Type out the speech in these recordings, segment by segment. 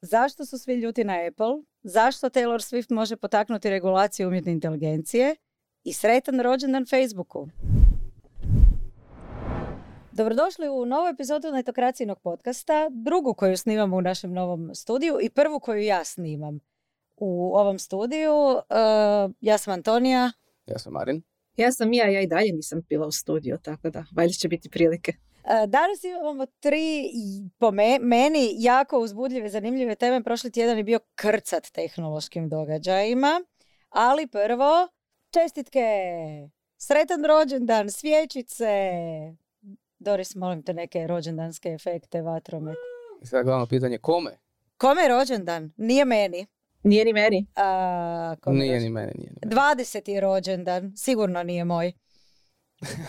Zašto su svi ljuti na Apple? Zašto Taylor Swift može potaknuti regulaciju umjetne inteligencije? I sretan rođendan Facebooku. Dobrodošli u novu epizodu Netokracijnog podcasta, drugu koju snimamo u našem novom studiju i prvu koju ja snimam u ovom studiju. Uh, ja sam Antonija. Ja sam Marin. Ja sam ja, ja i dalje nisam bila u studiju, tako da valjda će biti prilike. Uh, Danas imamo tri, po me- meni, jako uzbudljive, zanimljive teme. Prošli tjedan je bio krcat tehnološkim događajima. Ali prvo, čestitke, sretan rođendan, svječice. Doris, molim te neke rođendanske efekte, vatromet. I sad glavno pitanje, kome? Kome je rođendan? Nije meni. Nije ni meni. A, Nije ni mene, nije ni mene. 20. je rođendan, sigurno nije moj.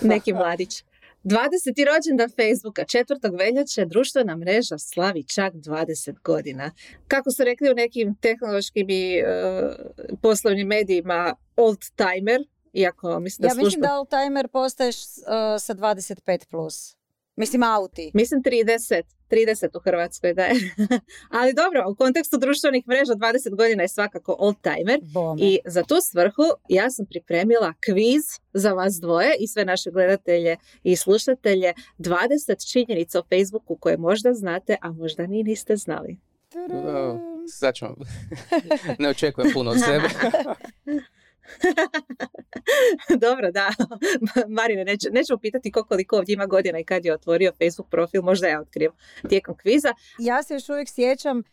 Neki mladić. 20. rođendan Facebooka, 4. veljače, društvena mreža slavi čak 20 godina. Kako su rekli u nekim tehnološkim i e, poslovnim medijima, old timer, iako mislim da ja mislim služba... da Alzheimer postaješ uh, sa 25+. Plus. Mislim auti. Mislim 30, 30 u Hrvatskoj da je. Ali dobro, u kontekstu društvenih mreža 20 godina je svakako old timer. Bome. I za tu svrhu ja sam pripremila kviz za vas dvoje i sve naše gledatelje i slušatelje. 20 činjenica o Facebooku koje možda znate, a možda ni niste znali. Sad ćemo. ne očekujem puno od sebe. Dobro, da. Marine, nećemo pitati ko koliko ovdje ima godina i kad je otvorio Facebook profil, možda ja otkrijem tijekom kviza. Ja se još uvijek sjećam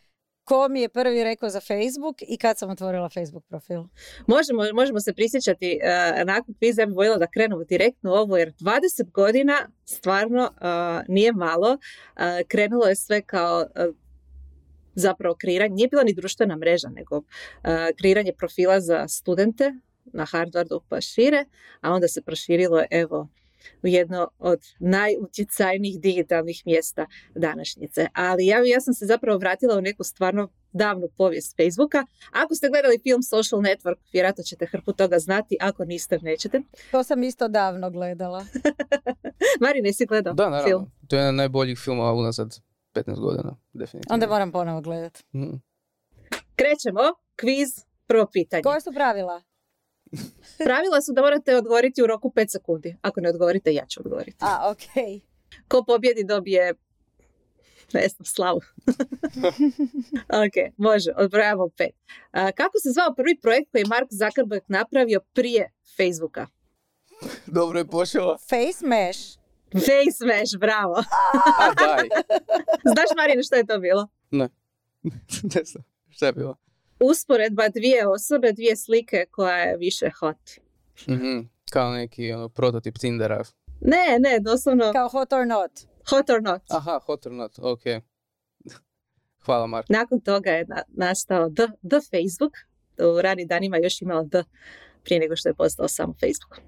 ko mi je prvi rekao za Facebook i kad sam otvorila Facebook profil. Možemo, možemo se prisjećati uh, nakon kviza, ja bih voljela da krenemo direktno u ovo, jer 20 godina stvarno uh, nije malo. Uh, krenulo je sve kao uh, zapravo kreiranje, nije bila ni društvena mreža, nego uh, kreiranje profila za studente na Harvardu pa šire, a onda se proširilo evo u jedno od najutjecajnijih digitalnih mjesta današnjice. Ali ja, ja sam se zapravo vratila u neku stvarno davnu povijest Facebooka. Ako ste gledali film Social Network, vjerojatno ćete hrpu toga znati, ako niste, nećete. To sam isto davno gledala. Mari, nisi gledao Da, naravno. film? To je jedan od najboljih filmova unazad 15 godina, definitivno. Onda moram ponovo gledat. Mm. Krećemo, kviz, prvo pitanje. Koja su pravila? Pravila su da morate odgovoriti u roku 5 sekundi. Ako ne odgovorite, ja ću odgovoriti. A, okej. Ko pobjedi dobije ne znam, slavu. ok, može, odbrojamo pet. A, kako se zvao prvi projekt koji je Mark Zuckerberg napravio prije Facebooka? Dobro je počelo. Face mesh. Face Smash, bravo. A daj. Znaš Marine što je to bilo? Ne. ne znam. Šta je bilo? Usporedba dvije osobe, dvije slike koja je više hot. Mhm. Kao neki ono, prototip Tindera. Ne, ne, doslovno Kao hot or not. hot or not. Aha, hot or not, ok. Hvala Mark. Nakon toga je na- nastao The, The Facebook. U rani danima još imao The prije nego što je postao samo Facebook.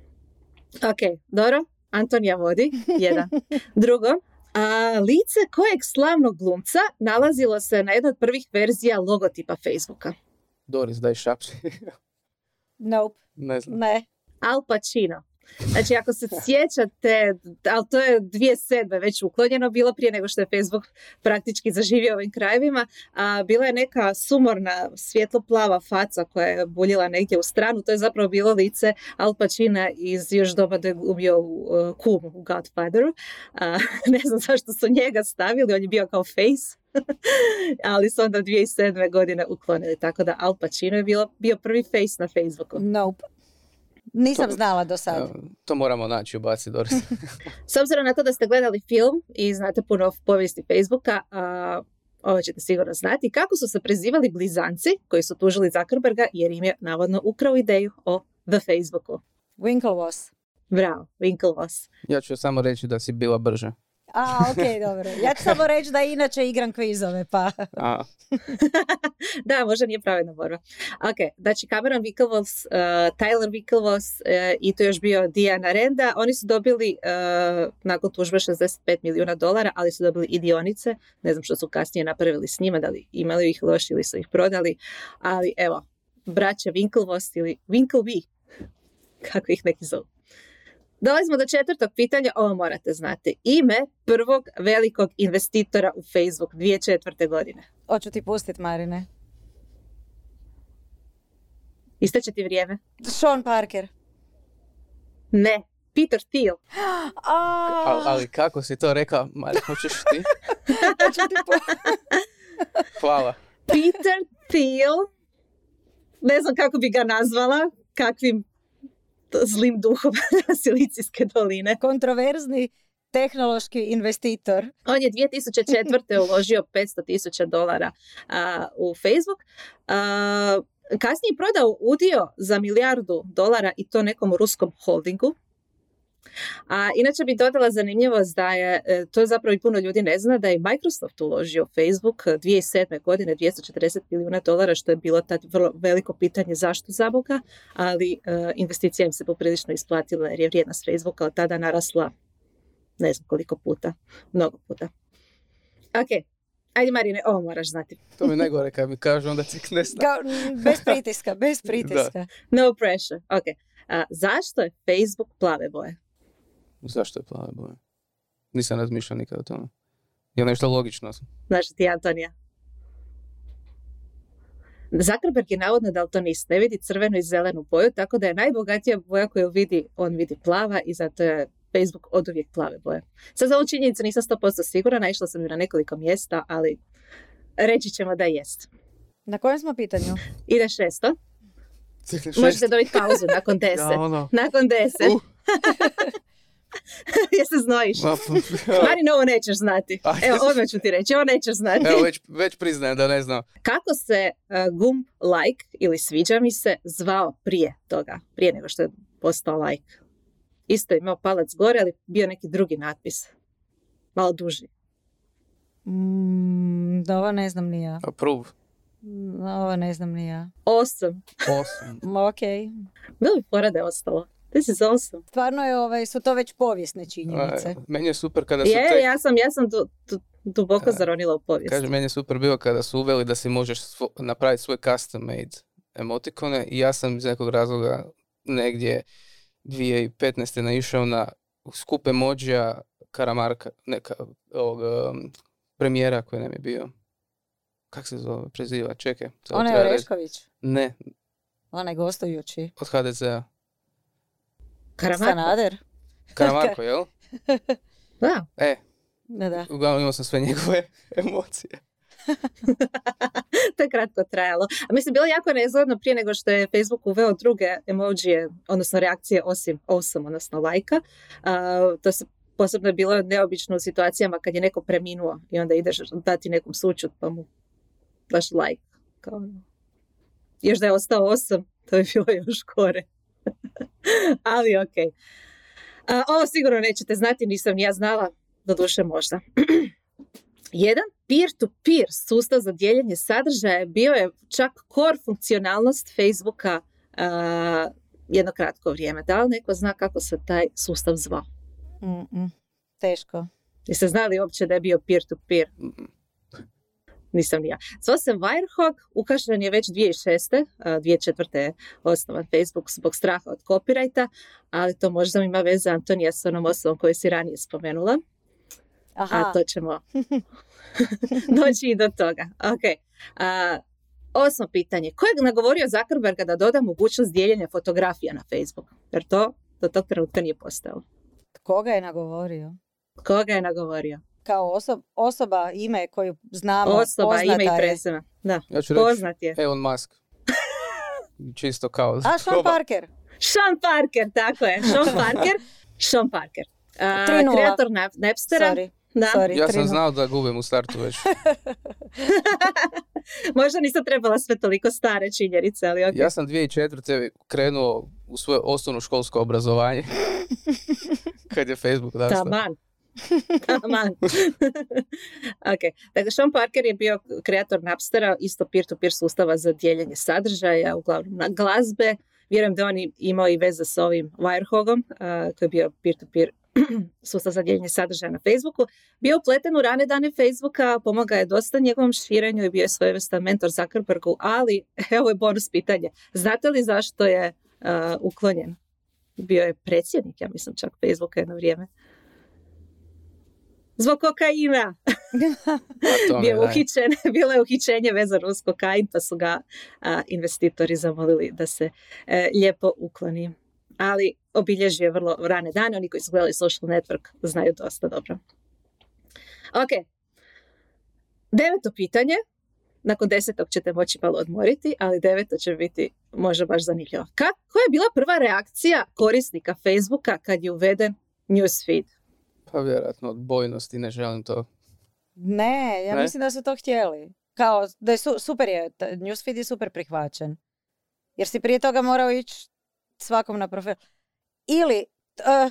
Ok, dobro. Antonija vodi. Jedan. Drugo. A, lice kojeg slavnog glumca nalazilo se na jednoj od prvih verzija logotipa Facebooka? Doris, daj šapši. Nope. ne znam. Ne. Al Pacino. Znači, ako se sjećate, ali to je dvije sedme već uklonjeno bilo prije nego što je Facebook praktički zaživio ovim krajevima, a bila je neka sumorna svjetlo-plava faca koja je buljila negdje u stranu, to je zapravo bilo lice Al Pacina iz još doba da je glumio u uh, Kum u Godfatheru. Ne znam zašto su njega stavili, on je bio kao face. ali su onda 2007. godine uklonili, tako da Al Pacino je bilo, bio prvi face na Facebooku. Nope. Nisam To- znala do sad. Evo, to moramo naći u baci, Doris. S obzirom na to da ste gledali film i znate puno o povijesti Facebooka, a, ovo ćete sigurno znati, kako su se prezivali blizanci koji su tužili Zuckerberga jer im je navodno ukrao ideju o The Facebooku. Winklevoss. Bravo, Winklevoss. ja ću samo reći da si bila brže. A, ok, dobro. Ja ću samo reći da inače igram kvizove, pa... A, da, možda nije pravedna borba. Ok, znači Cameron Winklevoss, uh, Tyler Winklevoss uh, i to je još bio Diana Renda, oni su dobili uh, nakon tužbe 65 milijuna dolara, ali su dobili i dionice, ne znam što su kasnije napravili s njima, da li imali ih loši ili su ih prodali, ali evo, braća Winklevoss ili Winkleby, kako ih neki zovu. Dolazimo do četvrtog pitanja, ovo morate znati. Ime prvog velikog investitora u Facebook 2004. godine. Hoću ti pustit, Marine. Isteće ti vrijeme? Sean Parker. Ne. Peter Thiel. A, Ali, ali kako si to rekao? Mari, hoćeš ti? hoću ti Pa Hvala. Peter Thiel. Ne znam kako bi ga nazvala. Kakvim zlim duhom Silicijske doline. Kontroverzni tehnološki investitor. On je 2004. uložio 500 tisuća dolara a, u Facebook. A, kasnije je prodao udio za milijardu dolara i to nekom ruskom holdingu. A inače bi dodala zanimljivost da je, e, to zapravo i puno ljudi ne zna, da je Microsoft uložio u Facebook 2007. godine 240 milijuna dolara, što je bilo tad vrlo veliko pitanje zašto za Boga, ali e, investicija im se poprilično isplatila jer je vrijednost Facebooka od tada narasla ne znam koliko puta, mnogo puta. Ok, ajde Marine, ovo moraš znati. To mi je najgore kad mi kažu, onda cik ne zna. Kao, bez pritiska, bez pritiska. No pressure, ok. A, zašto je Facebook plave boje? Zašto je plave boje? Nisam razmišljao nikad o tome. Je li nešto logično? Znaš ti, Antonija? Zuckerberg je navodno daltonist, ne vidi crvenu i zelenu boju, tako da je najbogatija boja koju vidi, on vidi plava i zato je Facebook od uvijek plave boje. Sad za ovu činjenicu nisam 100% sigurna, naišla sam ju na nekoliko mjesta, ali reći ćemo da jest. Na kojem smo pitanju? Ide šesto, možete dobiti pauzu nakon deset. Ja, ono. Nakon deset. Uh. Jel se znojiš? Ma, Marino, ovo nećeš znati. Ajde. Evo, odmah ću ti reći, ovo nećeš znati. Evo, već, već priznajem da ne znam. Kako se uh, gumb like ili sviđa mi se zvao prije toga, prije nego što je postao like? Isto je imao palac gore, ali bio neki drugi natpis. Malo duži. Mm, da, ovo ne znam ni ja. Approve. Ovo ne znam ni ja. Awesome. Awesome. Mm, Ok. Bilo bi je ostalo. This is awesome. Stvarno je, ovaj, su to već povijesne činjenice. A, Meni je super kada su Je, te... ja sam, ja sam du, du- duboko zaronila u povijest. Kaže, meni je super bilo kada su uveli da si možeš svo- napraviti svoj custom made emotikone i ja sam iz nekog razloga negdje 2015. naišao na skup emojija Karamarka, neka, ovog um, premijera koji nam je bio. Kak se zove, preziva, čekaj. treba reći. Orešković. Ne, Onaj gostujući. od HDZ-a. Karamarko. Sanader. Karamarko, jel? Da. E, Da, da. uglavnom imao sam sve njegove emocije. to je kratko trajalo. A mislim, bilo je jako nezgodno prije nego što je Facebook uveo druge emojije, odnosno reakcije osim awesome, odnosno lajka. To se posebno je bilo neobično u situacijama kad je neko preminuo i onda ideš dati nekom sučut pa mu daš like. Kao, ono. još da je ostao awesome, to bi bilo još gore. Ali ok. A, ovo sigurno nećete znati, nisam ni ja znala, doduše možda. Jedan peer-to-peer sustav za dijeljenje sadržaja bio je čak core funkcionalnost Facebooka a, jedno kratko vrijeme. Da li neko zna kako se taj sustav zvao? Mm-mm. Teško. Jeste znali uopće da je bio peer-to-peer? Mm, Nisam ni ja. Zvao se Wirehog, ukašljen je već 2006. a, 2004. je osnovan Facebook zbog straha od copyrighta, ali to možda ima veze Antonija s onom osobom koju si ranije spomenula. Aha. A to ćemo doći i do toga. Ok. A, osmo pitanje. Ko je nagovorio Zuckerberga da doda mogućnost dijeljenja fotografija na Facebook? Jer to do tog trenutka nije postalo. Koga je nagovorio? Koga je nagovorio? Kao osob, osoba, ime koju znamo, Osoba, ime i prezime. Da, Ja ću reći poznat je. Elon Musk. Čisto kao... A, Sean koba. Parker. Sean Parker, tako je. Sean Parker. Sean Parker. 3:0. kreator Nap- Napstera. Sorry. Da. Sorry, Ja sam trinu. znao da gubim u startu već. Možda nisam trebala sve toliko stare činjenice, ali ok. Ja sam 2004. krenuo u svoje osnovno školsko obrazovanje. Kad je Facebook nastao. Taman. Taman. ok, dakle Sean Parker je bio kreator Napstera, isto peer-to-peer sustava za dijeljenje sadržaja, uglavnom na glazbe. Vjerujem da on i- imao i veze s ovim Wirehogom, a, koji je bio peer-to-peer sustav za dijeljenje sadržaja na Facebooku. Bio upleten u rane dane Facebooka, pomogao je dosta njegovom širenju i bio je svojevrstan mentor Zuckerbergu, ali evo je bonus pitanje. Znate li zašto je a, uklonjen? bio je predsjednik, ja mislim čak Facebooka jedno vrijeme. Zbog kokaina. daj. uhićen, bilo je uhićenje vezano uz kokain, pa su ga a, investitori zamolili da se e, lijepo ukloni. Ali obilježio je vrlo rane dane, oni koji su gledali social network znaju dosta dobro. Ok, deveto pitanje, nakon desetog ćete moći malo odmoriti, ali deveto će biti možda baš zanimljivo. Ka, koja je bila prva reakcija korisnika Facebooka kad je uveden newsfeed? Pa vjerojatno odbojnosti, ne želim to. Ne, ja Ne? mislim da su to htjeli. Kao, da je su, super je, newsfeed je super prihvaćen. Jer si prije toga morao ići svakom na profil. Ili, eh,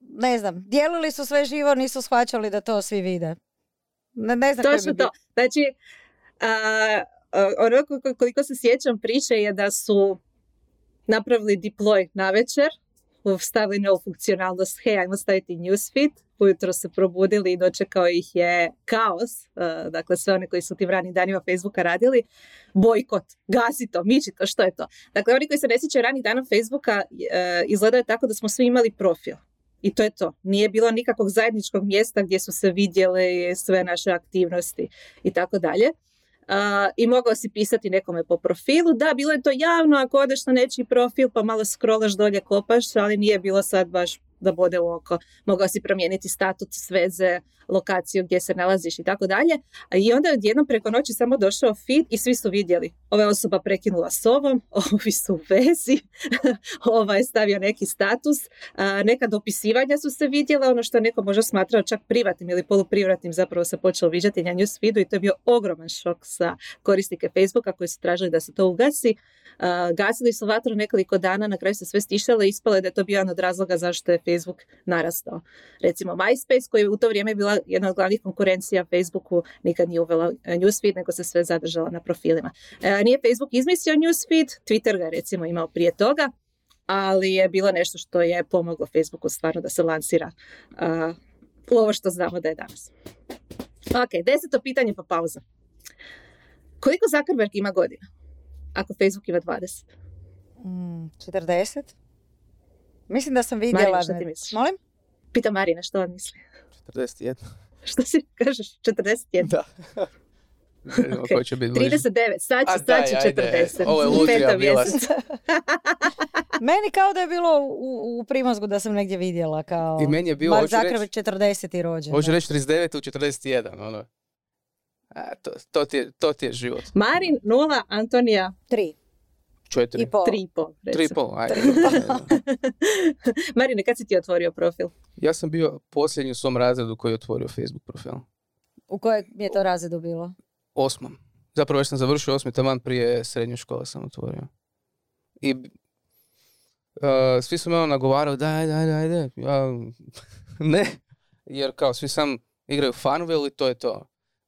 ne znam, dijelili su sve živo, nisu shvaćali da to svi vide. Ne, ne znam Točno bi to. Znači, a, a, ono ko- koliko se sjećam priče je da su napravili deploy na večer, stavili novu funkcionalnost, hej, ajmo staviti newsfeed, ujutro se probudili i dočekao ih je kaos, dakle sve one koji su u tim ranim danima Facebooka radili, bojkot, gasi to, miči to, što je to. Dakle, oni koji se ne sjećaju ranih dana Facebooka, izgleda je tako da smo svi imali profil. I to je to. Nije bilo nikakvog zajedničkog mjesta gdje su se vidjele sve naše aktivnosti i tako dalje. I mogao si pisati nekome po profilu. Da, bilo je to javno ako odeš na nečiji profil pa malo scrollaš dolje, kopaš, ali nije bilo sad baš da bode u oko. Mogao si promijeniti statut, sveze, lokaciju gdje se nalaziš i tako dalje. I onda je odjednom preko noći samo došao feed i svi su vidjeli. Ova osoba prekinula s ovom, ovi su u vezi, ova je stavio neki status, neka dopisivanja su se vidjela, ono što neko možda smatrao čak privatnim ili poluprivatnim zapravo se počelo viđati na newsfeedu i to je bio ogroman šok za korisnike Facebooka koji su tražili da se to ugasi. Gasili su vatru nekoliko dana, na kraju se sve stišalo i ispalo da je to bio jedan od razloga zašto je Facebook narastao. Recimo MySpace koji je u to vrijeme bila jedna od glavnih konkurencija Facebooku nikad nije uvela e, newsfeed nego se sve zadržala na profilima. E, nije Facebook izmislio newsfeed, Twitter ga je recimo imao prije toga, ali je bilo nešto što je pomoglo Facebooku stvarno da se lansira a, u ovo što znamo da je danas. Ok, deseto pitanje pa pauza. Koliko Zuckerberg ima godina? Ako Facebook ima 20. Mm, 40? Mislim da sam vidjela... Marina, šta ti misliš? Molim? Pita Marina što on misli. 41. Što si kažeš? 41. Da. Ne vidimo Ok. ko će biti bliže. 39, sad će, sad će ajde, 40. ovo je lutrija bila. Meni kao da je bilo u, u Primorsku da sam negdje vidjela kao... I meni je bilo, Mark Zuckerberg 40. rođen. Hoću reći 39 u 41, ono. A, to, to, ti je, to ti je život. Marin, nula, Antonija, Tri Četiri. i pol. tri i pol. Tri i recimo. pol, ajde. Marine, kad si ti otvorio profil? Ja sam bio posljednji u svom razredu koji je otvorio Facebook profil. U kojeg mi je to razredu bilo? Osmom. Zapravo već sam završio osmi taman prije srednje škole sam otvorio. I uh, svi su me ono nagovarali, daj, daj, daj, daj. Ja, ne, jer kao svi sam igraju Farmville i to je to.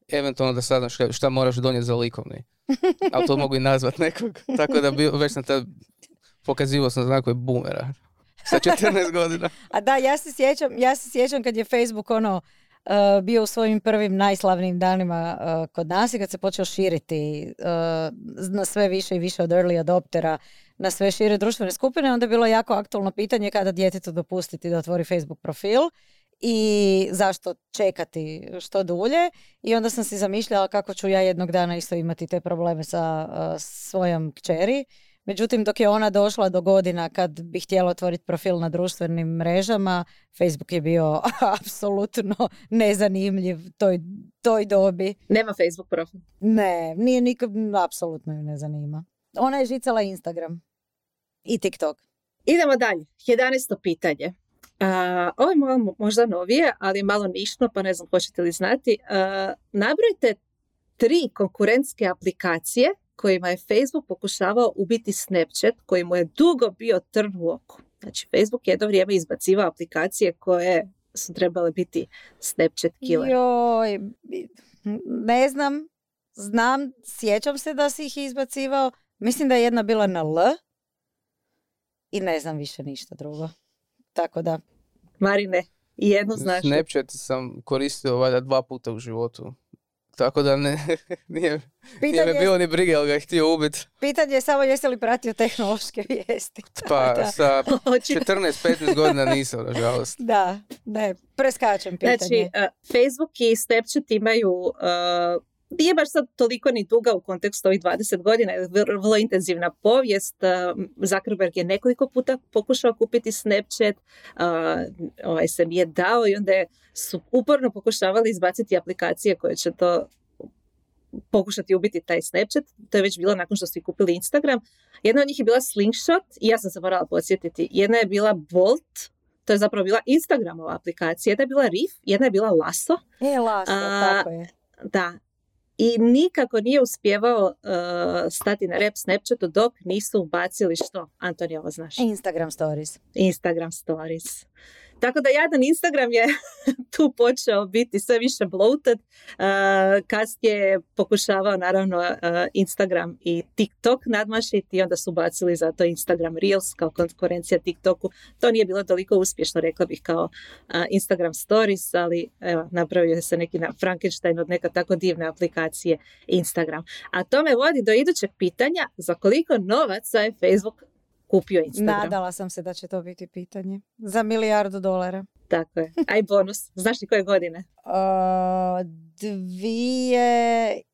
Eventualno da saznaš šta- šta moraš donijeti za likovni. Ali to mogu i nazvat nekog. Tako da bio, već sam tad pokazivao sam znakove boomera. Sa 14 godina. A da, ja se sjećam, ja se sjećam kad je Facebook ono uh, bio u svojim prvim najslavnijim danima uh, kod nas i kad se počeo širiti uh, na sve više i više od early adoptera na sve šire društvene skupine, onda je bilo jako aktualno pitanje kada djetetu dopustiti da otvori Facebook profil i zašto čekati što dulje i onda sam si zamišljala kako ću ja jednog dana isto imati te probleme sa uh, svojom kćeri. Međutim, dok je ona došla do godina kad bi htjela otvoriti profil na društvenim mrežama, Facebook je bio apsolutno nezanimljiv toj, toj dobi. Nema Facebook profil. Ne, nije nikad, apsolutno ju ne zanima. Ona je žicala Instagram i TikTok. Idemo dalje. 11. pitanje. Ovo je malo možda novije, ali malo nišno, pa ne znam hoćete li znati. Nabrojite tri konkurentske aplikacije kojima je Facebook pokušavao ubiti Snapchat, koji mu je dugo bio trn u oku. Znači, Facebook je jedno vrijeme izbacivao aplikacije koje su trebale biti Snapchat killer. Joj, ne znam, znam, sjećam se da si ih izbacivao. Mislim da je jedna bila na L i ne znam više ništa drugo. Tako da, Marine, i jednu znaš. Snapchat sam koristio valjda dva puta u životu. Tako da ne, nije, nije me bilo ni brige, ali ga je htio ubiti. pitanje je samo jesi li pratio tehnološke vijesti. Pa Da. sa Očito. 14-15 godina nisam, nažalost. Da, ne, preskačem pitanje. Znači, uh, Facebook i Snapchat imaju, uh, nije baš sad toliko ni duga u kontekstu ovih 20 godina, je vrlo, intenzivna povijest. Zuckerberg je nekoliko puta pokušao kupiti Snapchat, ovaj se nije dao i onda su uporno pokušavali izbaciti aplikacije koje će to pokušati ubiti taj Snapchat. To je već bilo nakon što su i kupili Instagram. Jedna od njih je bila Slingshot i ja sam se morala podsjetiti. Jedna je bila Bolt, to je zapravo bila Instagramova aplikacija. Jedna je bila Reef, jedna je bila Lasso. E, laso, A, tako je. Da. I nikako nije uspjevao uh, stati na rep Snapchatu dok nisu ubacili što? Antoni, ovo znaš. Instagram stories. Instagram stories. Tako da jadan Instagram je tu počeo biti sve više bloated. Kasnije je pokušavao naravno Instagram i TikTok nadmašiti i onda su bacili za to Instagram Reels kao konkurencija TikToku. To nije bilo toliko uspješno, rekla bih, kao Instagram Stories, ali evo, napravio se neki na Frankenstein od neka tako divne aplikacije Instagram. A to me vodi do idućeg pitanja za koliko novaca je Facebook kupio Instagram. Nadala sam se da će to biti pitanje. Za milijardu dolara. Tako je. Aj bonus. Znaš li koje godine? Uh, dvije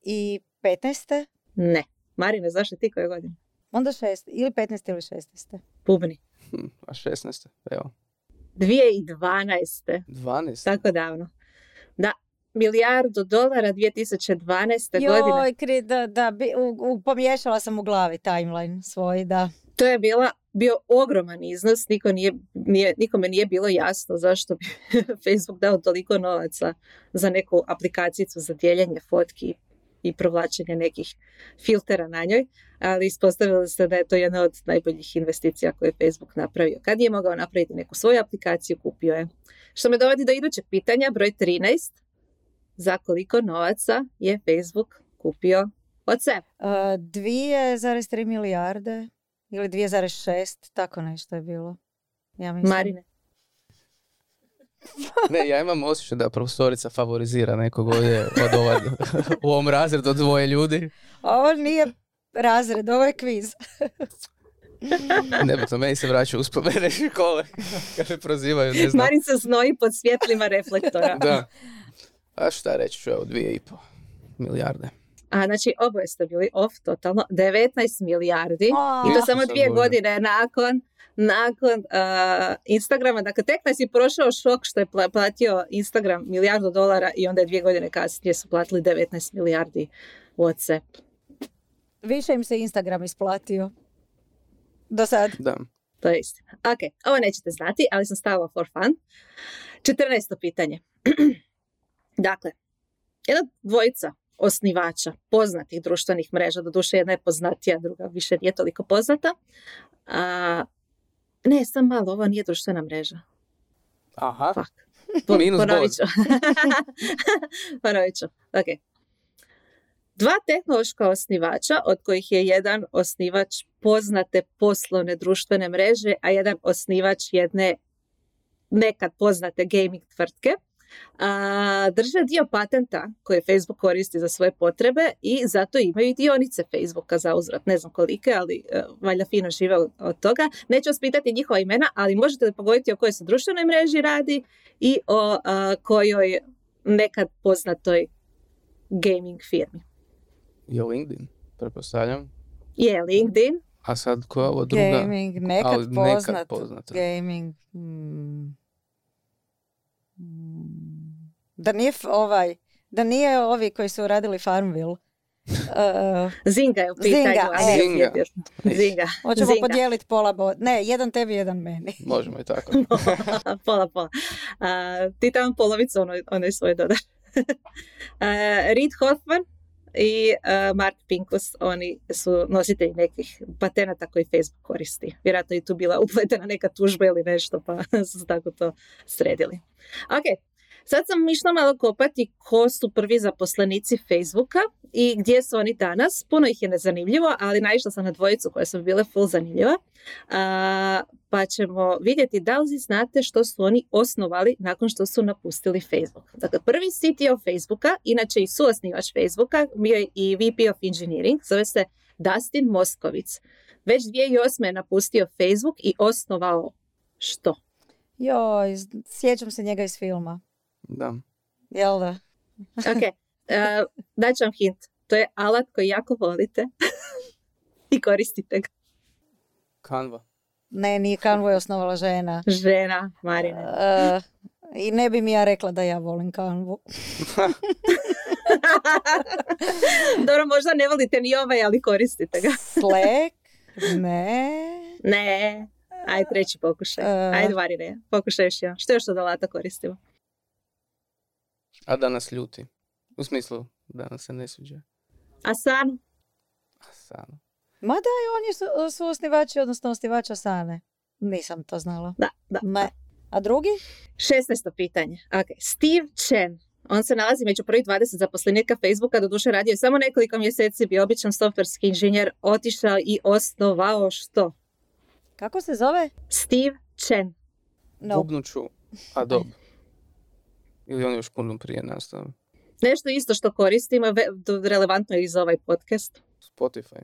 i petnaeste? Ne. Marine, znaš li ti koje godine? Onda šest. Ili petnaeste ili šestnaeste. Bubni. Hm, A 16. Evo. 2012. 12. Tako davno. Da. Milijardu dolara 2012. godine. Joj, da, da, bi- u, u- pomiješala sam u glavi timeline svoj, da. To je bila, bio ogroman iznos. Niko nije, nije, nikome nije bilo jasno zašto bi Facebook dao toliko novaca za neku aplikacijicu za dijeljenje fotki i provlačenje nekih filtera na njoj, ali ispostavilo se da je to jedna od najboljih investicija koje je Facebook napravio. Kad je mogao napraviti neku svoju aplikaciju, kupio je. Što me dovodi do idućeg pitanja, broj 13. Za koliko novaca je Facebook kupio od sebe? Uh, 2,3 milijarde ili 2,6, tako nešto je bilo. Ja mislim. Marine. Ne, ja imam osjećaj da profesorica favorizira nekog ovdje od ova, u ovom razredu dvoje ljudi. Ovo nije razred, ovo je kviz. Ne, pa to meni se vraća uspomene škole. Kad me prozivaju, ne znam. Marin se znoji pod svjetlima reflektora. Da. A šta reći ću, evo, dvije i pol milijarde. A znači oboje ste bili off totalno 19 milijardi i to A. samo Sam dvije godine nakon nakon uh, Instagrama. Dakle, tek nas je prošao šok što je pla- platio Instagram milijardu dolara i onda je dvije godine kasnije su platili 19 milijardi WhatsApp. Više im se Instagram isplatio. Do sad. Da. To je istina. Ok, ovo nećete znati, ali sam stavila for fun. 14. pitanje. dakle, jedna dvojica osnivača poznatih društvenih mreža, doduše jedna je poznatija, druga više nije toliko poznata. A, ne, sam malo, ovo nije društvena mreža. Aha. Fuck. Po- Minus ponovit ću. ponovit ću. Ok. Dva tehnološka osnivača, od kojih je jedan osnivač poznate poslovne društvene mreže, a jedan osnivač jedne nekad poznate gaming tvrtke, a, drže dio patenta koje Facebook koristi za svoje potrebe i zato imaju i dionice Facebooka za uzvrat. Ne znam kolike, ali e, valjda fino žive od- toga. Neću vas pitati njihova imena, ali možete li pogoditi o kojoj se društvenoj mreži radi i o a, kojoj nekad poznatoj gaming firmi. Je LinkedIn, pretpostavljam. Je LinkedIn, A sad koja je ovo druga? Gaming, nekad ali nekad poznat. poznata. Gaming. mm. Mm. Da nije ovaj, da nije ovi koji su radili Farmville. Uh, Zinga je u pitanju. Zinga, e. Zinga. Zinga. hoćemo Zinga. podijeliti pola bod. Ne, jedan tebi, jedan meni. Možemo i tako. pola, pola. A, ti tamo polovicu onoj, onoj svoj dodaš. A, Reid Hoffman i a, Mark Pincus, oni su nositelji nekih patenata koji Facebook koristi. Vjerojatno je tu bila upletena neka tužba ili nešto, pa su tako to sredili. Ok, Sad sam išla malo kopati ko su prvi zaposlenici Facebooka i gdje su oni danas. Puno ih je nezanimljivo, ali naišla sam na dvojicu koje su bile full zanimljiva. A, pa ćemo vidjeti da li znate što su oni osnovali nakon što su napustili Facebook. Dakle, prvi CTO Facebooka, inače i suosnivač Facebooka, bio je i VP of Engineering, zove se Dustin Moskovic. Već 2008. je napustio Facebook i osnovao što? Joj, sjećam se njega iz filma. Da. Jel da? Ok, uh, daću vam hint. To je alat koji jako volite i koristite ga. Canva. Ne, nije Canva je osnovala žena. Žena, Marina. Uh, I ne bi mi ja rekla da ja volim Canvu. Dobro, možda ne volite ni ovaj, ali koristite ga. Slack? Ne. Ne. Ajde, treći pokušaj. Uh. Ajde, Marine, pokušaj još jedan. Što još od alata koristimo? A da nas ljuti. U smislu da nas se ne sviđa. Asanu? Asana. Ma da, i oni su, su osnivači, odnosno osnivač Asane. Nisam to znala. Da, da. Ne. A drugi? 16. pitanje. Ok. Steve Chen. On se nalazi među prvih 20 zaposlenika Facebooka, doduše radio je samo nekoliko mjeseci, bio običan softverski inženjer, otišao i osnovao što? Kako se zove? Steve Chen. No. Bubnut ću Adobe. Ili on još puno prije nastao. Nešto isto što do- relevantno je i za ovaj podcast. Spotify.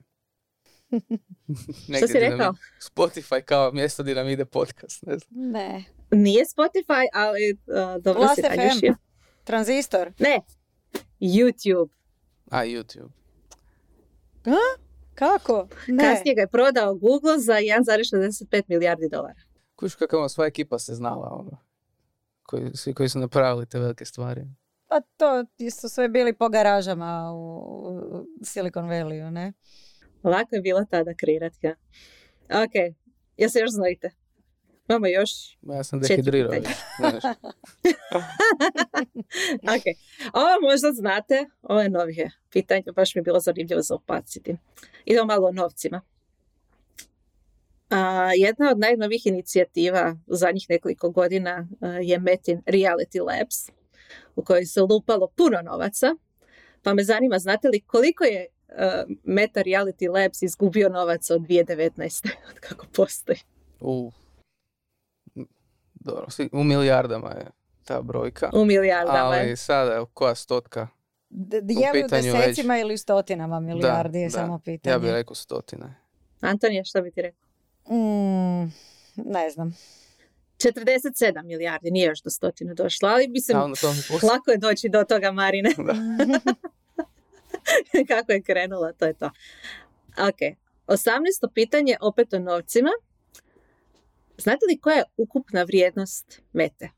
Što si nam- rekao? Spotify kao mjesto gdje nam ide podcast. Ne znam. Ne. Nije Spotify, ali uh, dobro Last si FM. nagrišio. Tranzistor. Ne, YouTube. A, YouTube. Kako? Ne. Kasnije ga je prodao Google za 1,65 milijardi dolara. Kuš kakav ono, sva ekipa se znala, ono. Koji, svi koji su napravili te velike stvari. Pa to su sve bili po garažama u Silicon Valley, ne? Lako je bilo tada kreirati ga. Ok, jel se još znojite? Imamo još. Ja sam dehidrirao. Ok, ovo možda znate, ovo je novije pitanje, baš mi je bilo zanimljivo za opaciti. Idemo malo o novcima. A, jedna od najnovijih inicijativa u zadnjih nekoliko godina a, je Metin Reality Labs, u kojoj se lupalo puno novaca. Pa me zanima, znate li koliko je a, Meta Reality Labs izgubio novaca od 2019. od kako postoji? U, dobro, u milijardama je ta brojka. U milijardama. je. Ali sada, evo, koja stotka? D- d- je li u pitanju već- desecima ili u stotinama milijardi je da. samo pitanje. Ja bih rekao stotine. Antonija, što bi ti rekao? Mm, ne znam. 47 milijardi, nije još do stotine došlo, ali mislim, mi poslije. lako je doći do toga, Marine. Kako je krenula, to je to. Ok, 18. pitanje, opet o novcima. Znate li koja je ukupna vrijednost mete?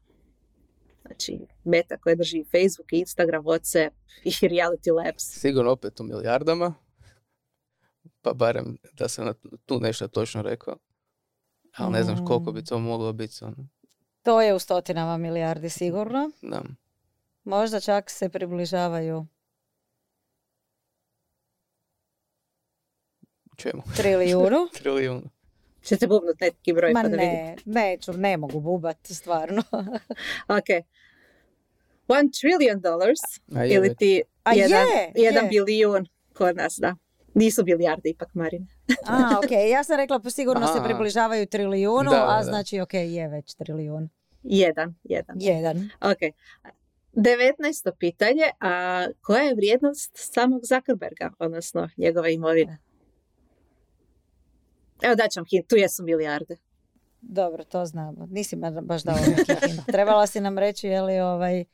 Znači, meta koja drži Facebook, Instagram, Whatsapp i Reality Labs. Sigurno opet u milijardama. Pa barem da sam na tu nešto točno rekao. Ali ne znam koliko bi to moglo biti. Ono. To je u stotinama milijardi sigurno. Da. Možda čak se približavaju Čemu? trilijunu. Trilijun. Ćete bubnut neki broj Ma pa da vidite. ne, neću, ne mogu bubat, stvarno. Ok. One trillion dollars A je ili ti A jedan, je, jedan je. bilijun kod nas, da. Nisu bilijarde ipak, Marine. A, ok, ja sam rekla pa sigurno se približavaju trilijunu, Da, da, a da. znači ok, je već trilijun. Jedan, jedan. Jedan. Ok. 19. pitanje, a koja je vrijednost samog Zuckerberga, odnosno njegove imovine? Evo daću vam hint, tu jesu milijarde. Dobro, to znamo. Nisi baš dao neki hint. Trebala si nam reći, je li ovaj...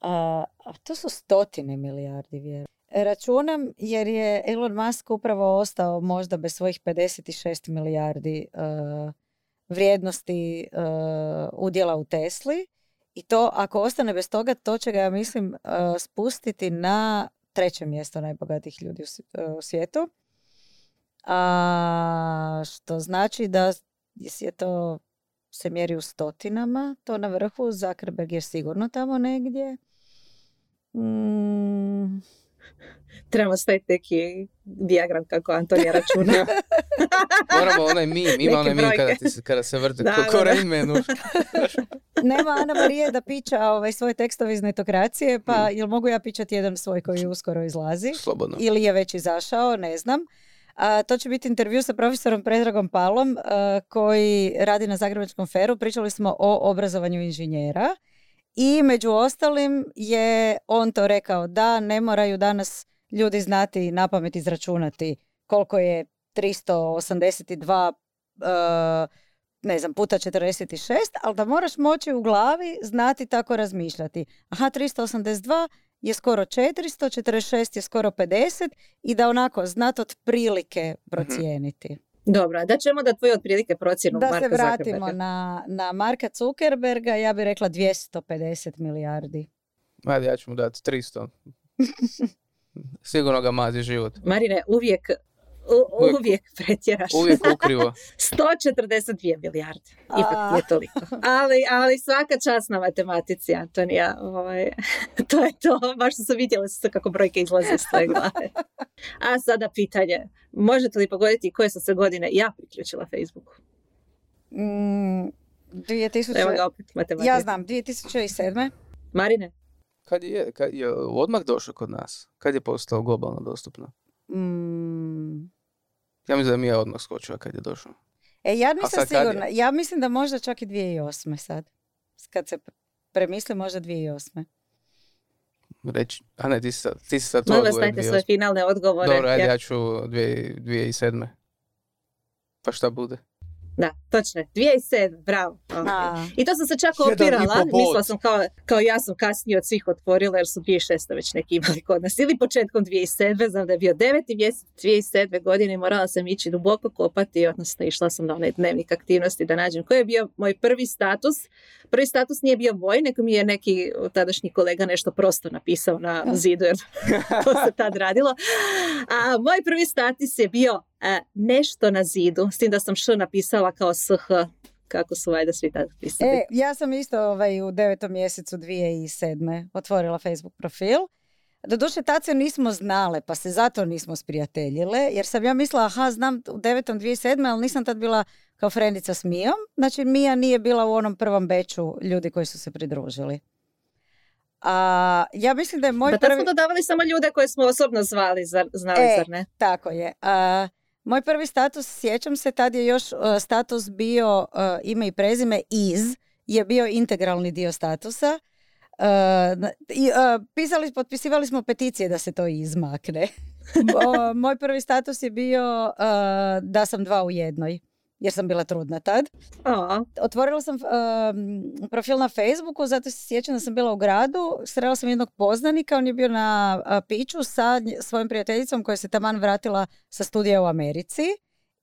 A, a to su stotine milijardi, vjerujem. Računam jer je Elon Musk upravo ostao možda bez svojih 56 milijardi uh, vrijednosti uh, udjela u Tesli. I to, ako ostane bez toga, to će ga, ja mislim, uh, spustiti na treće mjesto najbogatijih ljudi u svijetu. A, što znači da je to se mjeri u stotinama, to na vrhu, Zuckerberg je sigurno tamo negdje. Mm, Trebamo staviti neki dijagram kako Antonija računa. Moramo onaj mim, ima onaj mim kada, ti se, kada se vrte Da, ko. Nema Ana Marije da piča ovaj, svoje tekstove iz netokracije, pa jel mogu ja pičati jedan svoj koji uskoro izlazi? Slobodno. Ili je već izašao, ne znam. A, to će biti intervju sa profesorom Predragom Palom a, koji radi na Zagrebačkom feru. Pričali smo o obrazovanju inženjera i među ostalim je on to rekao da ne moraju danas ljudi znati na pamet izračunati koliko je 382 e, ne znam, puta 46, ali da moraš moći u glavi znati tako razmišljati. Aha, 382 je skoro 400, 46 je skoro 50 i da onako znat otprilike procijeniti. Dobro, a da ćemo da tvoje otprilike procjenu Da Marka se vratimo na, na Marka Zuckerberga, ja bih rekla 250 milijardi. Ajde, ja ću mu dati 300. Sigurno ga mazi život. Marine, uvijek, u- Uvijek- uvijek pretjeraš. Uvijek ukrivo. 142 milijarde. Ipak A. je toliko. Ali, ali svaka čast na matematici, Antonija. Ovaj, to je to. Baš su se vidjeli su se kako brojke izlaze iz tvoje glave. A sada pitanje. Možete li pogoditi koje sam se godine ja priključila Facebooku? Mm, 2000... Evo ga opet matematika. Ja znam, 2007. Marine, Kad je, kad je odmah došao kod nas? Kad je postao globalno dostupno? Mm, Ja mislim da mi je odmah skočio kad je došao. E, ja nisam sigurna. Ja mislim da možda čak i 2008. sad. Kad se premisli, možda 2008. Reći, a ne, ti si sad, ti si sad molim vas odgovor dajte svoje finalne odgovore. Dobro, ajde, Ja- ja ću dvije, dvije i sedme. Pa šta bude? Da, točno. je. 2007, bravo. Ok. A, I to sam se čak opirala. Mislila sam kao, kao ja sam kasnije od svih otvorila jer su 2006. već neki imali kod nas. Ili početkom 2007. Znam da je bio 9. mjesec 2007. godine i morala sam ići duboko kopati, odnosno išla sam na onaj dnevnik aktivnosti da nađem koji je bio moj prvi status. Prvi status nije bio moj, nego mi je neki tadašnji kolega nešto prosto napisao na zidu jer to se tad radilo. A moj prvi status je bio nešto na zidu, s tim da sam š napisala kao sh, kako su valjda svi tad pisali. E, ja sam isto ovaj, u devetom mjesecu 2007. otvorila Facebook profil. Doduše, tad se nismo znale, pa se zato nismo sprijateljile, jer sam ja mislila, aha, znam u devetom 2007. ali nisam tad bila kao frendica s Mijom. Znači, Mija nije bila u onom prvom beču ljudi koji su se pridružili. A ja mislim da je moj tad prvi... smo dodavali samo ljude koje smo osobno zvali, zar, znali, E, zar ne? Tako je. A, moj prvi status, sjećam se, tad je još uh, status bio uh, ime i prezime iz, je bio integralni dio statusa. Na- i, pisali, potpisivali smo peticije da se to izmakne. Moj prvi status je bio da sam dva u jednoj, jer sam bila trudna tad. O, Otvorila sam um, profil na Facebooku, zato se sjećam da sam bila u gradu, srela sam jednog poznanika, on je bio na a, piću sa svojom prijateljicom koja se taman vratila sa studija u Americi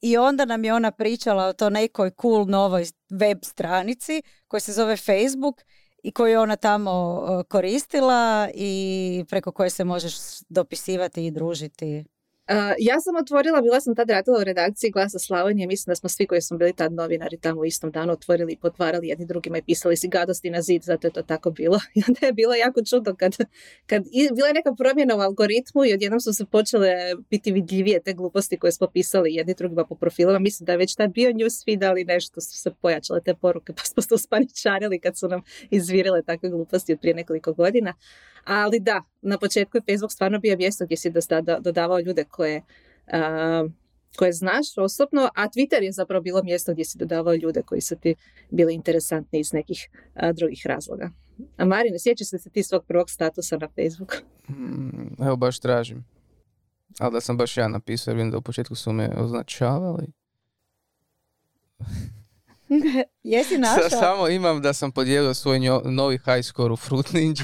i onda nam je ona pričala o to nekoj cool novoj web stranici koja se zove Facebook i koju je ona tamo uh, koristila i preko koje se možeš dopisivati i družiti. Ja sam otvorila, bila sam tad radila u redakciji Glasa Slavonije, mislim da smo svi koji smo bili tad novinari tamo u istom danu otvorili i potvarali jedni drugima i pisali si gadosti na zid, zato je to tako bilo. I onda je bilo jako čudno kad, kad i- bila je neka promjena u algoritmu i odjednom su se počele biti vidljivije te gluposti koje smo pisali jedni drugima po profilima. Mislim da je već tad bio newsfeed, ali nešto su se pojačale te poruke, pa smo se uspaničarili kad su nam izvirile takve gluposti od prije nekoliko godina. Ali da, na početku je Facebook stvarno bio mjesto gdje si do- dodavao ljude koje, a, koje znaš osobno, a Twitter je zapravo bilo mjesto gdje si dodavao ljude koji su ti bili interesantni iz nekih a, drugih razloga. A Marine, sjećaš se ti svog prvog statusa na Facebooku? Mm, evo baš tražim. Ali da sam baš ja napisao, jer vidim da u početku su me označavali. Jesi Sa- našao? Samo imam da sam podijelio svoj njo- novi high score u Fruit Ninja.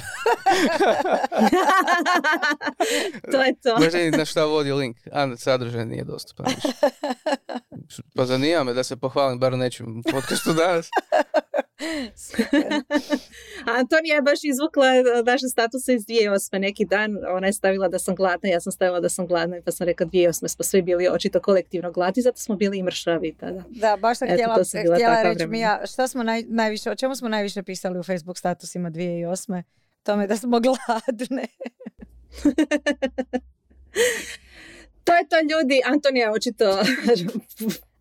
to je to. Možda i na šta vodi link, a sadržaj nije dostupan više. Pa zanima me da se pohvalim bar nečim u podcastu danas. Antonija je baš izvukla e, naše statuse iz 2008. neki dan. Ona je stavila da sam gladna, ja sam stavila da sam gladna, pa sam rekla 2008. smo svi bili očito kolektivno gladni, zato smo bili i mršavi tada. Da, baš sam Eto, htjela, bila htjela reći. Mija, šta smo naj, najviše, o čemu smo najviše pisali u Facebook statusima 2008. Tome da smo gladne. to je to ljudi, Antonija očito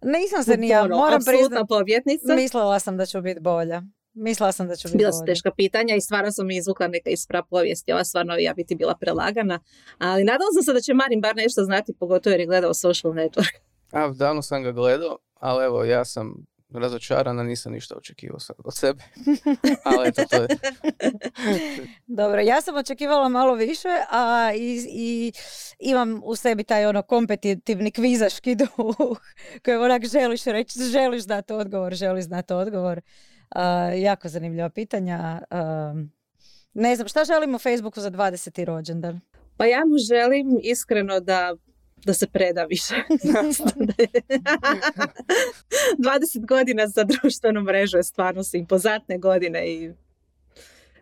Nisam se ni ja, moram apsolutna priznat, pobjednica. mislila sam da ću biti bolja. Mislila sam da ću biti Bila su teška pitanja i stvarno sam izvukla neka ispra povijesti. Ova stvarno ja biti bila prelagana. Ali nadala sam se da će Marin bar nešto znati, pogotovo jer je gledao social network. A, davno sam ga gledao, ali evo, ja sam razočarana, nisam ništa očekivao sad od sebe. ali eto, to je. Dobro, ja sam očekivala malo više, a i, i imam u sebi taj ono kompetitivni kvizaški duh koji onak želiš reći, želiš dati odgovor, želiš znati odgovor. A, jako zanimljiva pitanja. A, ne znam, šta želimo Facebooku za 20. rođendan? Pa ja mu želim iskreno da da se preda više. 20 godina za društvenu mrežu je stvarno su impozantne godine i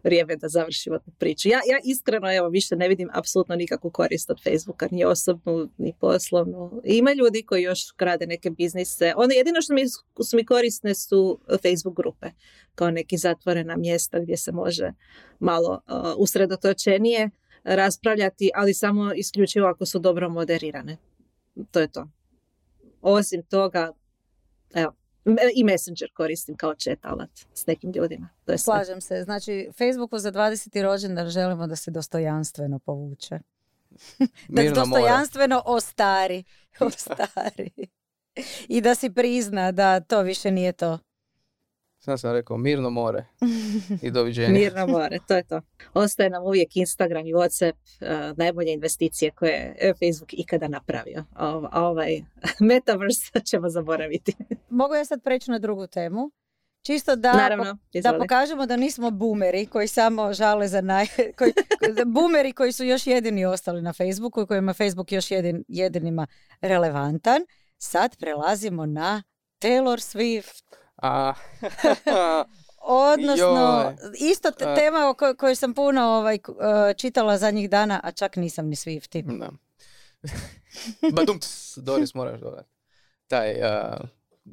vrijeme da završimo tu priču. Ja, ja iskreno evo više ne vidim apsolutno nikakvu korist od Facebooka, ni osobnu, ni poslovnu. Ima ljudi koji još krade neke biznise. Ono jedino što mi su mi korisne su Facebook grupe, kao neki zatvorena mjesta gdje se može malo uh, usredotočenije raspravljati, ali samo isključivo ako su dobro moderirane. To je to. Osim toga, evo, i Messenger koristim kao chat alat s nekim ljudima. To je sve. Slažem se. Znači, Facebooku za 20. rođendan želimo da se dostojanstveno povuče. da more. dostojanstveno ostari. Ostari. I da si prizna da to više nije to. Sam sam rekao, mirno more i doviđenja. Mirno more, to je to. Ostaje nam uvijek Instagram i Whatsapp uh, najbolje investicije koje je Facebook ikada napravio. A ovaj metaverse ćemo zaboraviti. Mogu ja sad preći na drugu temu? Čisto da, Naravno, da pokažemo da nismo boomeri koji samo žale za naj... Koji, boomeri koji su još jedini ostali na Facebooku i kojima Facebook još jedin, jedinima relevantan. Sad prelazimo na Taylor Swift. A, Odnosno, Joj. isto te- tema o kojoj, kojoj sam puno ovaj, uh, čitala zadnjih dana, a čak nisam ni Swifti. da. Badum, ts, Doris, moraš dodati. Taj, a,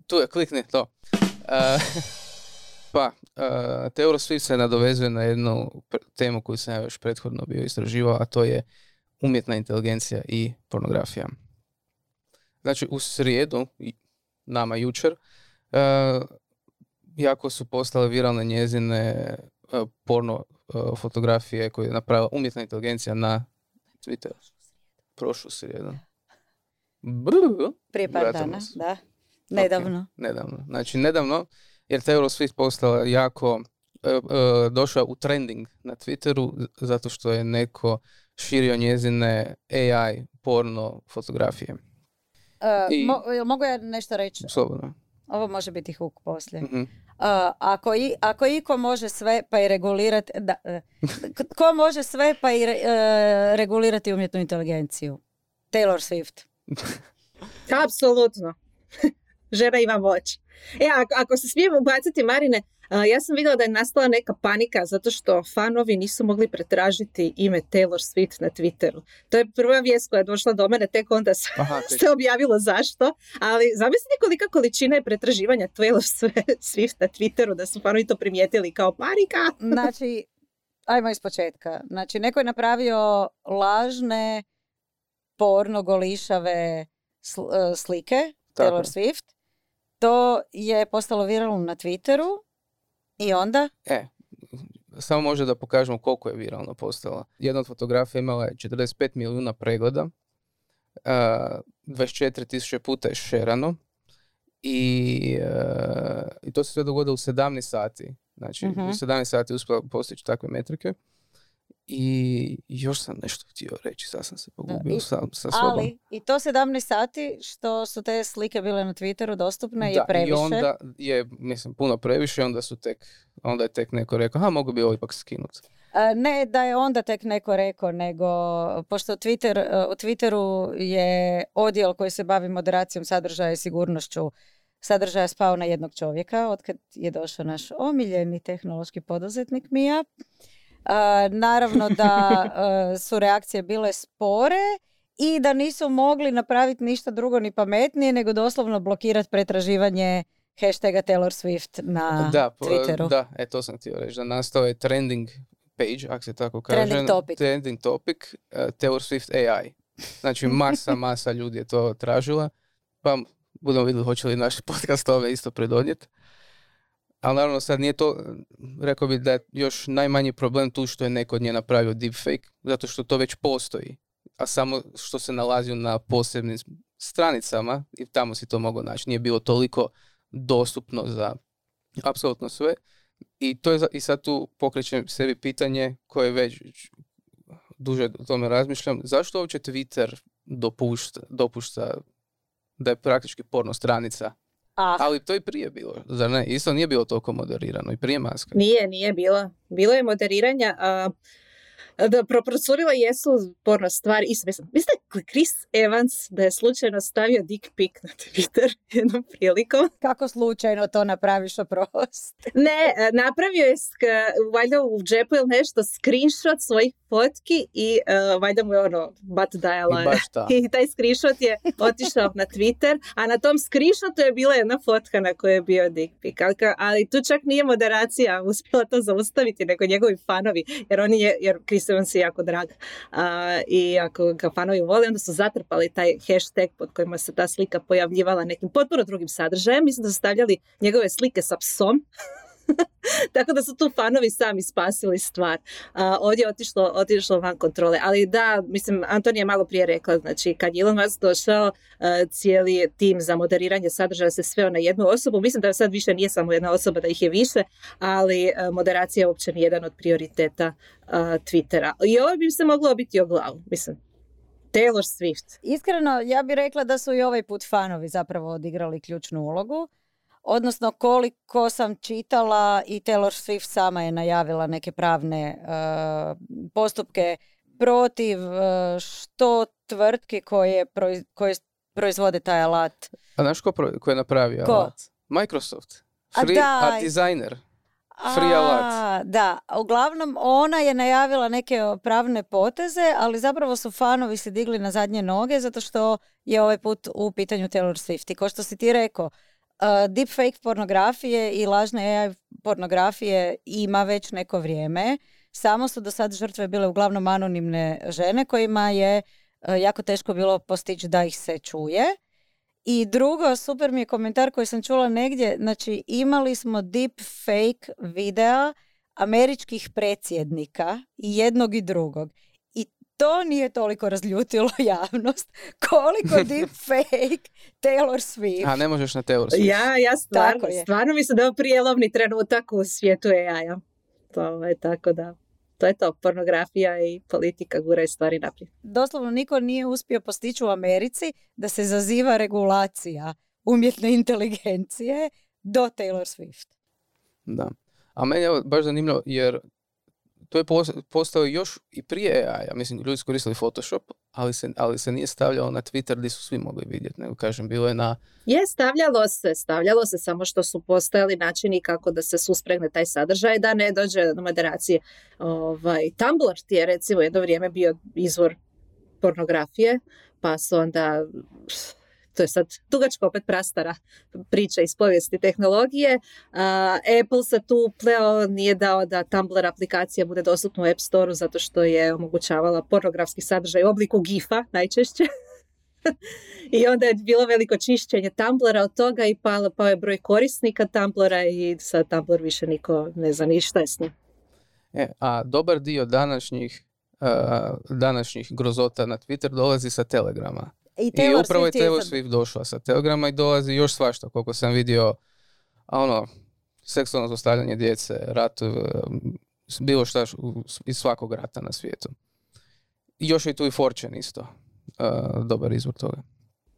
tu je, klikni to. A, pa, uh, Taylor Swift se nadovezuje na jednu temu koju sam ja još prethodno bio istraživao, a to je umjetna inteligencija i pornografija. Znači, u srijedu, nama jučer, uh, jako su postale viralne njezine uh, porno uh, fotografije koje je napravila umjetna inteligencija na Twitteru. Prošlu srijedu. Prije par dana, da. Nedavno. Nedavno. Znači, nedavno, jer Taylor Swift postala jako, e, e, došla u trending na Twitteru zato što je neko širio njezine AI porno fotografije. Uh, I- mo- mogu ja nešto reći? Slobodno. Ovo može biti huk poslije. Mhm. Uh, ako, i, ako iko može sve pa i regulirati, da, e, k- tko može sve pa i re- e, regulirati umjetnu inteligenciju? Taylor Swift. Apsolutno. Žena ima moć. E, ako, ako se smijem ubaciti, Marine, ja sam vidjela da je nastala neka panika zato što fanovi nisu mogli pretražiti ime Taylor Swift na Twitteru. To je prva vijest koja je došla do mene, tek onda se, Aha, tek. se objavilo zašto. Ali zamislite kolika količina je pretraživanja Taylor Swift na Twitteru da su fanovi to primijetili kao panika. Znači, ajmo iz početka. Znači, neko je napravio lažne porno golišave sl- e, slike Tako Taylor. Swift. To je postalo viralno na Twitteru i onda E, samo može da pokažemo koliko je viralno postala. Jedna od fotografija imala je 45 milijuna pregleda, a, 24 tisuće puta je šerano i, e, i to se sve dogodilo u 17 sati. Znači, Mhm. u 17 sati je uspjela postići takve metrike. I još sam nešto htio reći, sad sam se pogubio i- sa, sa sobom. Ali, i to 17 sati što su te slike bile na Twitteru dostupne je Da, previše. I onda je, mislim, puno previše, onda su tek, onda je tek neko rekao, ha, mogu bi ovo ipak skinuti. A, Ne da je onda tek neko rekao, nego pošto Twitter, e, u Twitteru je odjel koji se bavi moderacijom sadržaja i sigurnošću sadržaja spao na jednog čovjeka, otkad je došao naš omiljeni tehnološki poduzetnik Mija. Naravno da e, su reakcije bile spore i da nisu mogli napraviti ništa drugo ni pametnije, nego doslovno blokirati pretraživanje hashtaga Taylor Swift na da, po- Twitteru. Da, e, to sam htio reći, da nastao je trending page, ako se tako kaže. Trending topic. Trending topic, uh, Taylor Swift AI. Znači masa, masa ljudi je to tražila. Pa budemo vidjeli hoće li naš podcast ove isto predodnijeti. Ali naravno sad nije to, rekao bi da je još najmanji problem tu što je neko od nje napravio deepfake, zato što to već postoji. A samo što se nalazi na posebnim stranicama i tamo si to mogao naći. Nije bilo toliko dostupno za apsolutno sve. I, to je, I sad tu pokrećem sebi pitanje koje već duže o tome razmišljam. Zašto uopće Twitter dopušta, dopušta da je praktički porno stranica Ah, ali to i prije bilo, zar ne? Isto nije bilo toliko moderirano i prije maska. Nije, nije bilo. Bilo je moderiranja. A, da proprocurila jesu porno stvari. Isto mislim, mislite Chris Evans da je slučajno stavio dick pic na Twitter jednom prilikom? kako slučajno to napraviš oprost? Ne, e, napravio je sk- valjda u džepu ili nešto screenshot svojih fotki i uh, valjda mu je ono bat dajala. I baš ta. I taj screenshot je otišao na Twitter, a na tom screenshotu je bila jedna fotka na kojoj je bio dick pic. Ali, tu čak nije moderacija uspjela to zaustaviti, nego njegovi fanovi, jer oni je, jer Chris Evans je jako drag. I ako ga fanovi vole, onda su zatrpali taj hashtag pod kojima se ta slika pojavljivala nekim potpuno drugim sadržajem. Mislim da su stavljali njegove slike sa psom. Tako da su tu fanovi sami spasili stvar. A, ovdje je otišlo, otišlo van kontrole. Ali da, mislim, Antonija je malo prije rekla, znači kad Elon Musk došao, a, cijeli tim za moderiranje sadržaja se sveo na jednu osobu. Mislim da sad više nije samo jedna osoba, da ih je više, ali a, moderacija je uopće jedan od prioriteta a, Twittera. I ovo bi se moglo biti o glavu, mislim. Taylor Swift. Iskreno, ja bih rekla da su i ovaj put fanovi zapravo odigrali ključnu ulogu. Odnosno, koliko sam čitala i Taylor Swift sama je najavila neke pravne e, postupke protiv e, što tvrtki koje, proiz- koje proizvode taj alat. A znaš ko, pro- ko je napravio Ko? alat? Microsoft. A Free daj. art designer. Free alat. Da, uglavnom ona je najavila neke pravne poteze, ali zapravo su fanovi se digli na zadnje noge zato što je ovaj put u pitanju Taylor Swift. I ko što si ti rekao, deepfake pornografije i lažne AI pornografije ima već neko vrijeme. Samo su do sad žrtve bile uglavnom anonimne žene kojima je jako teško bilo postići da ih se čuje. I drugo, super mi je komentar koji sam čula negdje, znači imali smo deep fake videa američkih predsjednika i jednog i drugog. I to nije toliko razljutilo javnost koliko deep fake Taylor Swift. A ne možeš na Taylor Swift. Ja, ja stvarno, stvarno mislim da je prijelovni trenutak u svijetu AI-a. To je tako da, to je to, pornografija i politika guraju stvari naprijed. Doslovno niko nije uspio postići u Americi da se zaziva regulacija umjetne inteligencije do Taylor Swift. Da. A meni je baš zanimljivo jer to je pos- postao još i prije AI-a. Mislim, ljudi su koristili Photoshop, ali se, ali se nije stavljalo na Twitter gdje su svi mogli vidjeti. Nego, kažem, bilo je na... Je, stavljalo se, stavljalo se samo što su postojali načini kako da se suspregne taj sadržaj da ne dođe do moderacije. Ovaj, Tumblr ti je recimo jedno vrijeme bio izvor pornografije, pa su onda to je sad dugačka opet prastara priča iz povijesti tehnologije. Apple se tu upleo, nije dao da Tumblr aplikacija bude dostupna u App Store-u zato što je omogućavala pornografski sadržaj u obliku GIF-a najčešće. I onda je bilo veliko čišćenje Tumblra od toga i pao, pao je broj korisnika Tumblra i sad Tumblr više niko ne zna ni šta je s njim. E, a dobar dio današnjih, današnjih grozota na Twitter dolazi sa Telegrama. I, I upravo je Swift je Taylor Swift došla sa Telegrama i dolazi još svašta, koliko sam vidio, a ono, seksualno zlostavljanje djece, rat, uh, bilo šta iz svakog rata na svijetu. I još je tu i Fortune isto, uh, dobar izvor toga.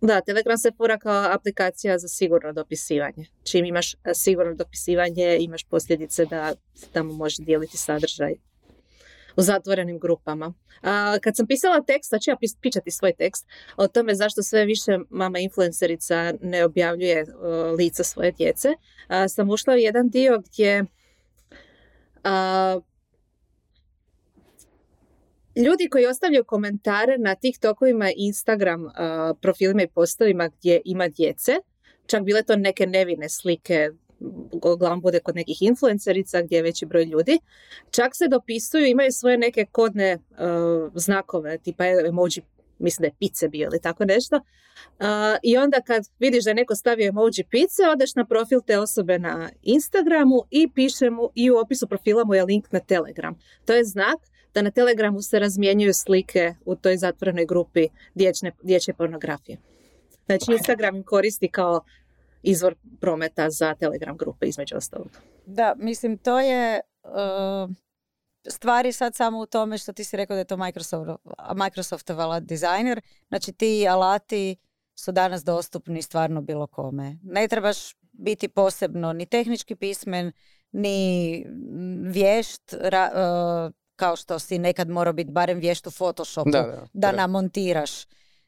Da, Telegram se fura kao aplikacija za sigurno dopisivanje. Čim imaš e, sigurno dopisivanje, imaš posljedice da se tamo može dijeliti sadržaj u zatvorenim grupama. A, kad sam pisala tekst, sad ću ja pičati svoj tekst o tome zašto sve više mama influencerica ne objavljuje e, lica svoje djece, a, sam ušla u jedan dio gdje a, ljudi koji ostavljaju komentare na TikTokovima i Instagram a, profilima i postovima gdje ima djece, čak bile to neke nevine slike uglavnom bude kod nekih influencerica gdje je veći broj ljudi, čak se dopisuju, imaju svoje neke kodne znakove, tipa emoji mislim da je pice bio ili tako nešto. I onda kad vidiš da je neko stavio emoji pice, odeš na profil te osobe na Instagramu i piše mu i u opisu profila mu je link na Telegram. To je znak da na Telegramu se razmjenjuju slike u toj zatvorenoj grupi dječne, dječje pornografije. Znači Instagram im koristi kao izvor prometa za Telegram grupe između ostalog. Da, mislim to je uh, stvari sad samo u tome što ti si rekao da je to Microsoft, Microsoftov alat dizajner. Znači ti alati su danas dostupni stvarno bilo kome. Ne trebaš biti posebno ni tehnički pismen, ni vješt, ra, uh, kao što si nekad morao biti barem vješt u Photoshopu da, da, da namontiraš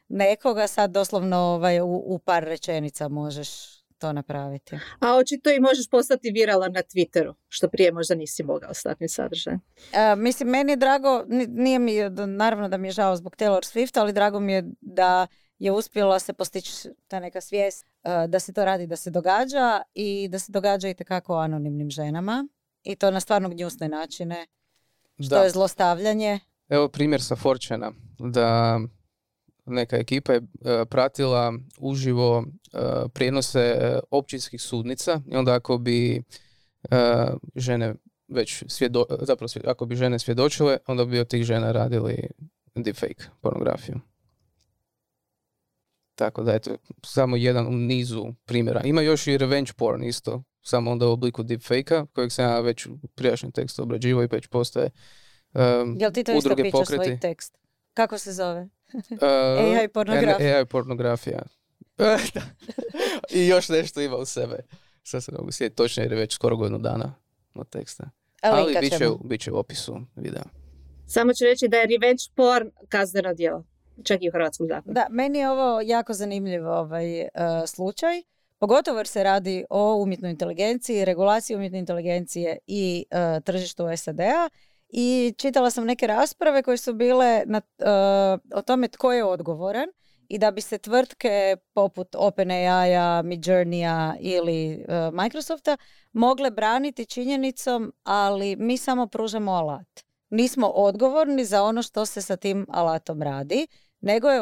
nekoga, sad doslovno ovaj, u, u par rečenica možeš to napraviti. A očito i možeš postati viralan na Twitteru, što prije možda nisi mogao s takvim sadržajem. E, mislim, meni je drago, nije mi, naravno da mi je žao zbog Taylor Swift, ali drago mi je da je uspjela se postići ta neka svijest e, da se to radi, da se događa i da se događa i tekako anonimnim ženama i to na stvarno gnjusne načine, što je zlostavljanje. Evo primjer sa Forčana, da neka ekipa je e, pratila uživo e, prijenose e, općinskih sudnica i onda ako bi žene već svjedo, zapravo ako bi žene svjedočile, onda bi od tih žena radili deepfake pornografiju. Tako da eto, samo jedan u nizu primjera. Ima još i revenge porn isto, samo onda u obliku deepfake-a, kojeg sam ja već u prijašnjem tekstu obrađivao i već postoje um, Jel ti to isto pičeš svoj tekst? Kako se zove? Uh, AI pornografija. AI pornografija. I još nešto ima u sebe. Sad se mogu sjetiti točno jer je već skoro godinu dana od teksta. Ali bit će, bit će u opisu videa. Samo ću reći da je revenge porn kazneno djelo. Čak i u hrvatskom zakonu. Da, meni je ovo jako zanimljiv ovaj, uh, slučaj. Pogotovo jer se radi o umjetnoj inteligenciji, regulaciji umjetne inteligencije i uh, tržištu SAD-a i čitala sam neke rasprave koje su bile na, uh, o tome tko je odgovoran i da bi se tvrtke poput OpenAI-a, Midjourney-a ili uh, Microsofta mogle braniti činjenicom, ali mi samo pružamo alat. Nismo odgovorni za ono što se sa tim alatom radi, nego je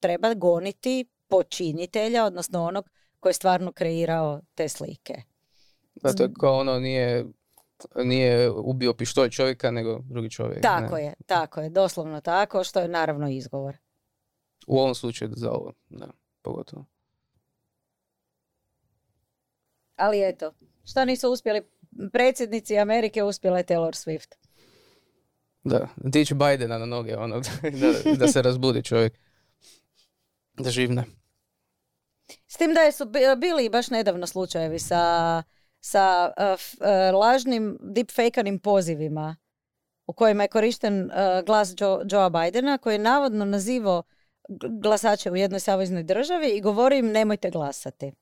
treba goniti počinitelja, odnosno onog koji je stvarno kreirao te slike. Da, to je kao ono nije nije ubio pištolj čovjeka, nego drugi čovjek. Tako je, tako je, doslovno tako, što je naravno izgovor. U ovom slučaju za ovo, da, pogotovo. Ali eto, što nisu uspjeli predsjednici Amerike, uspjela je Taylor Swift. Da, dići Bidena na noge, ono, da, da se razbudi čovjek. Da živne. S tim da su bili baš nedavno slučajevi sa sa uh, uh, lažnim deepfakanim pozivima u kojima je korišten uh, glas Joe, Joea Bidena koji je navodno nazivao glasače u jednoj saveznoj državi i govori im nemojte glasati.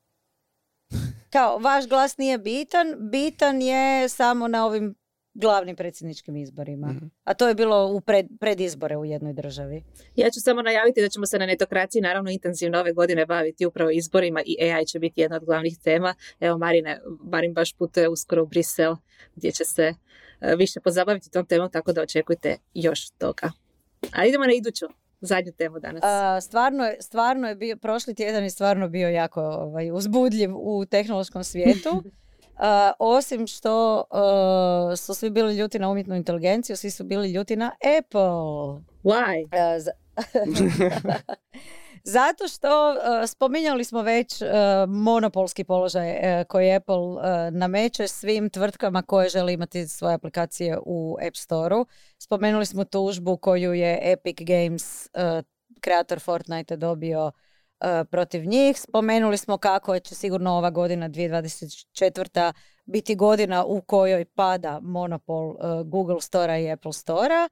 Kao, vaš glas nije bitan, bitan je samo na ovim glavnim predsjedničkim izborima. Mhm. A to je bilo u pred, predizbore u jednoj državi. Ja ću samo najaviti da ćemo se na netokraciji naravno intenzivno ove godine baviti upravo izborima i AI će biti jedna od glavnih tema. Evo Marine, Marin baš putuje uskoro u Brisel gdje će se e, više pozabaviti tom temom, tako da očekujte još toga. A idemo na iduću zadnju temu danas. A, stvarno, je, stvarno je bio, prošli tjedan je stvarno bio jako ovaj, uzbudljiv u tehnološkom svijetu. osim što uh, su svi bili ljuti na umjetnu inteligenciju, svi su bili ljuti na Apple. Why? Zato što spominjali smo već monopolski položaj koji Apple nameće svim tvrtkama koje žele imati svoje aplikacije u App Store-u. Spomenuli smo tužbu koju je Epic Games, kreator Fortnite, dobio E, protiv njih. Spomenuli smo kako će sigurno ova godina 2024. biti godina u kojoj pada monopol uh, Google Stora i Apple Stora.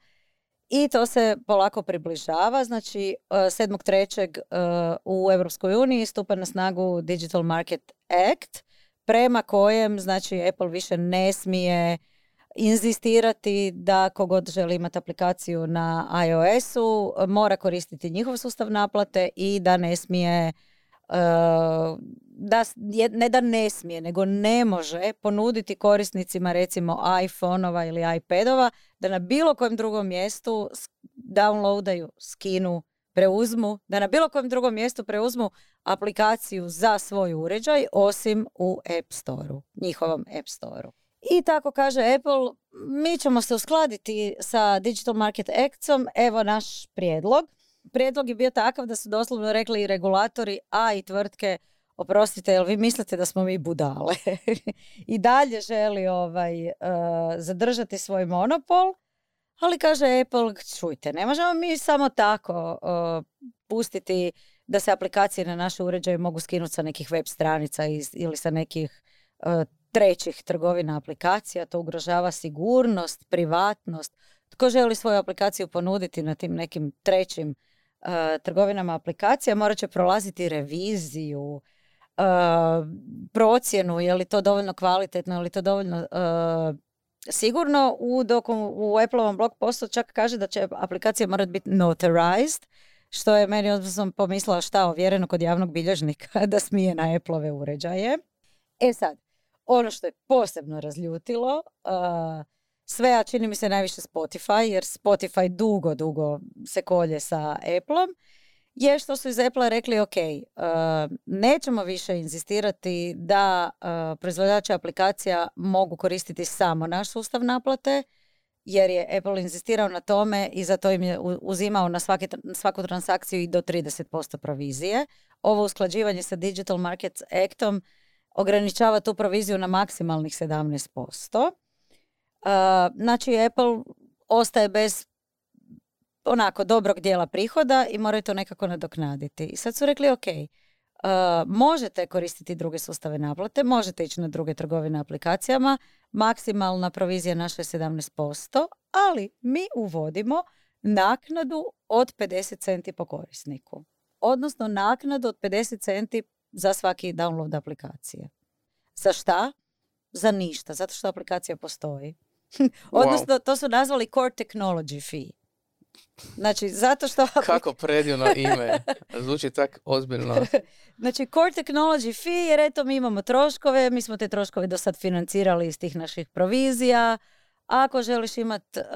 I to se polako približava. Znači, uh, 7.3. Uh, u Europskoj uniji stupa na snagu Digital Market Act, prema kojem znači, Apple više ne smije inzistirati da kogod želi imati aplikaciju na iOS-u mora koristiti njihov sustav naplate i da ne smije da, ne da ne smije, nego ne može ponuditi korisnicima recimo iPhone-ova ili iPadova da na bilo kojem drugom mjestu downloadaju, skinu, preuzmu, da na bilo kojem drugom mjestu preuzmu aplikaciju za svoj uređaj osim u App Store-u, njihovom App Store-u. I tako kaže Apple, mi ćemo se uskladiti sa Digital Market Actom, evo naš prijedlog. Prijedlog je bio takav da su doslovno rekli i regulatori, a i tvrtke, oprostite, jel vi mislite da smo mi budale? I dalje želi ovaj, uh, zadržati svoj monopol, ali kaže Apple, čujte, ne možemo mi samo tako uh, pustiti da se aplikacije na naše uređaje mogu skinuti sa nekih web stranica iz, ili sa nekih uh, trećih trgovina aplikacija. To ugrožava sigurnost, privatnost. Tko želi svoju aplikaciju ponuditi na tim nekim trećim uh, trgovinama aplikacija, morat će prolaziti reviziju, uh, procjenu, je li to dovoljno kvalitetno, je li to dovoljno sigurno u, u Apple-ovom blog postu čak kaže da će aplikacija morati biti notarized, što je meni odnosno pomislila šta ovjereno kod javnog bilježnika da smije na Apple-ove uređaje. E sad, ono što je posebno razljutilo, uh, sve, a čini mi se najviše Spotify, jer Spotify dugo, dugo se kolje sa Appleom, je što su iz Apple rekli, ok, uh, nećemo više inzistirati da uh, proizvođači aplikacija mogu koristiti samo naš sustav naplate, jer je Apple inzistirao na tome i zato im je uzimao na svaki, svaku transakciju i do 30% provizije. Ovo usklađivanje sa Digital Markets Actom ograničava tu proviziju na maksimalnih 17%. Uh, znači Apple ostaje bez onako dobrog dijela prihoda i moraju to nekako nadoknaditi. I sad su rekli, ok, uh, možete koristiti druge sustave naplate, možete ići na druge trgovine aplikacijama, maksimalna provizija naša je 17%, ali mi uvodimo naknadu od 50 centi po korisniku. Odnosno naknadu od 50 centi za svaki download aplikacije. Za šta? Za ništa, zato što aplikacija postoji. Odnosno, to su nazvali Core Technology Fee. Znači, zato što... Kako predivno ime. Zvuči tak ozbiljno. znači, Core Technology Fee, jer eto, mi imamo troškove, mi smo te troškove do sad financirali iz tih naših provizija. Ako želiš imati uh,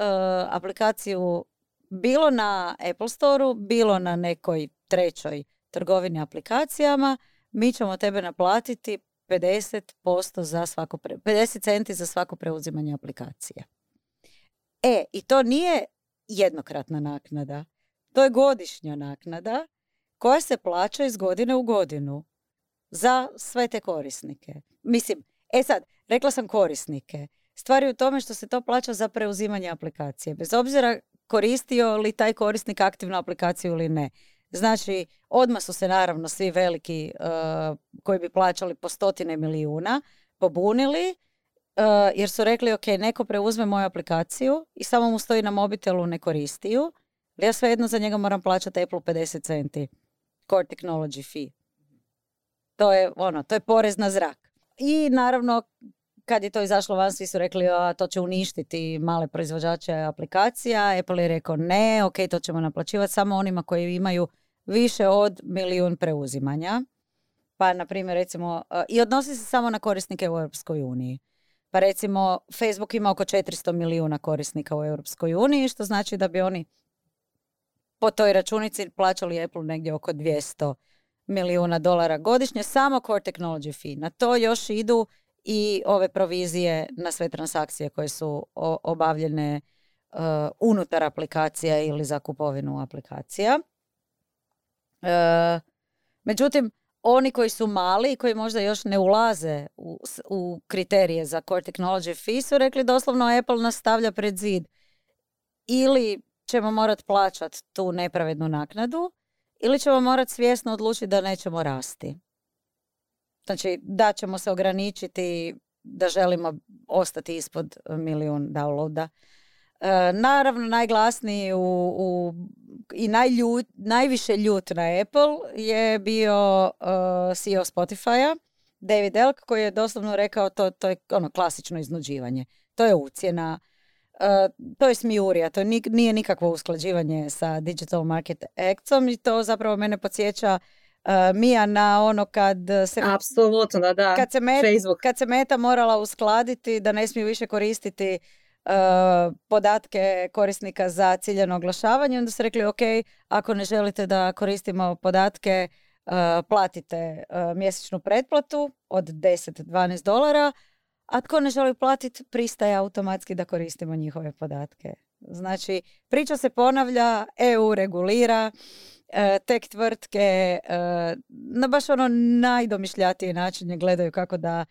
aplikaciju bilo na Apple Store-u, bilo na nekoj trećoj trgovini aplikacijama, mi ćemo tebe naplatiti 50% za svako pre, 50 centi za svako preuzimanje aplikacije. E, i to nije jednokratna naknada. To je godišnja naknada koja se plaća iz godine u godinu za sve te korisnike. Mislim, e sad, rekla sam korisnike. Stvar je u tome što se to plaća za preuzimanje aplikacije. Bez obzira koristio li taj korisnik aktivnu aplikaciju ili ne. Znači, odmah su se naravno svi veliki uh, koji bi plaćali po stotine milijuna pobunili uh, jer su rekli ok, neko preuzme moju aplikaciju i samo mu stoji na mobitelu ne koristi ju, ja svejedno za njega moram plaćati Apple 50 centi. Core Technology fee. To je ono, to je porez na zrak. I naravno kad je to izašlo van, svi su rekli a, to će uništiti male proizvođače aplikacija. Apple je rekao ne, ok, to ćemo naplaćivati samo onima koji imaju više od milijun preuzimanja. Pa, na primjer, recimo, i odnosi se samo na korisnike u Europskoj uniji. Pa recimo, Facebook ima oko 400 milijuna korisnika u Europskoj uniji, što znači da bi oni po toj računici plaćali Apple negdje oko 200 milijuna dolara godišnje, samo Core Technology fee. Na to još idu i ove provizije na sve transakcije koje su obavljene uh, unutar aplikacija ili za kupovinu aplikacija. Uh, međutim, oni koji su mali i koji možda još ne ulaze u, u kriterije za Core Technology Fee su rekli doslovno Apple nas stavlja pred zid. Ili ćemo morati plaćati tu nepravednu naknadu ili ćemo morati svjesno odlučiti da nećemo rasti. Znači, da ćemo se ograničiti da želimo ostati ispod milijun downloada. E, naravno, najglasniji u, u, i najljut, najviše ljut na Apple je bio uh, CEO Spotify-a, David Elk, koji je doslovno rekao to, to je ono klasično iznuđivanje. To je ucjena, uh, to je smijurija, to nije nikakvo usklađivanje sa Digital Market Actom i to zapravo mene podsjeća Mija na ono kad se... Apsolutno, da, da. Kad se, met- Facebook. kad se meta morala uskladiti da ne smiju više koristiti uh, podatke korisnika za ciljano oglašavanje, onda su rekli ok, ako ne želite da koristimo podatke, uh, platite uh, mjesečnu pretplatu od 10-12 dolara, a tko ne želi platiti, pristaje automatski da koristimo njihove podatke. Znači, priča se ponavlja, EU regulira, e, tek tvrtke e, na baš ono najdomišljatiji način gledaju kako da e,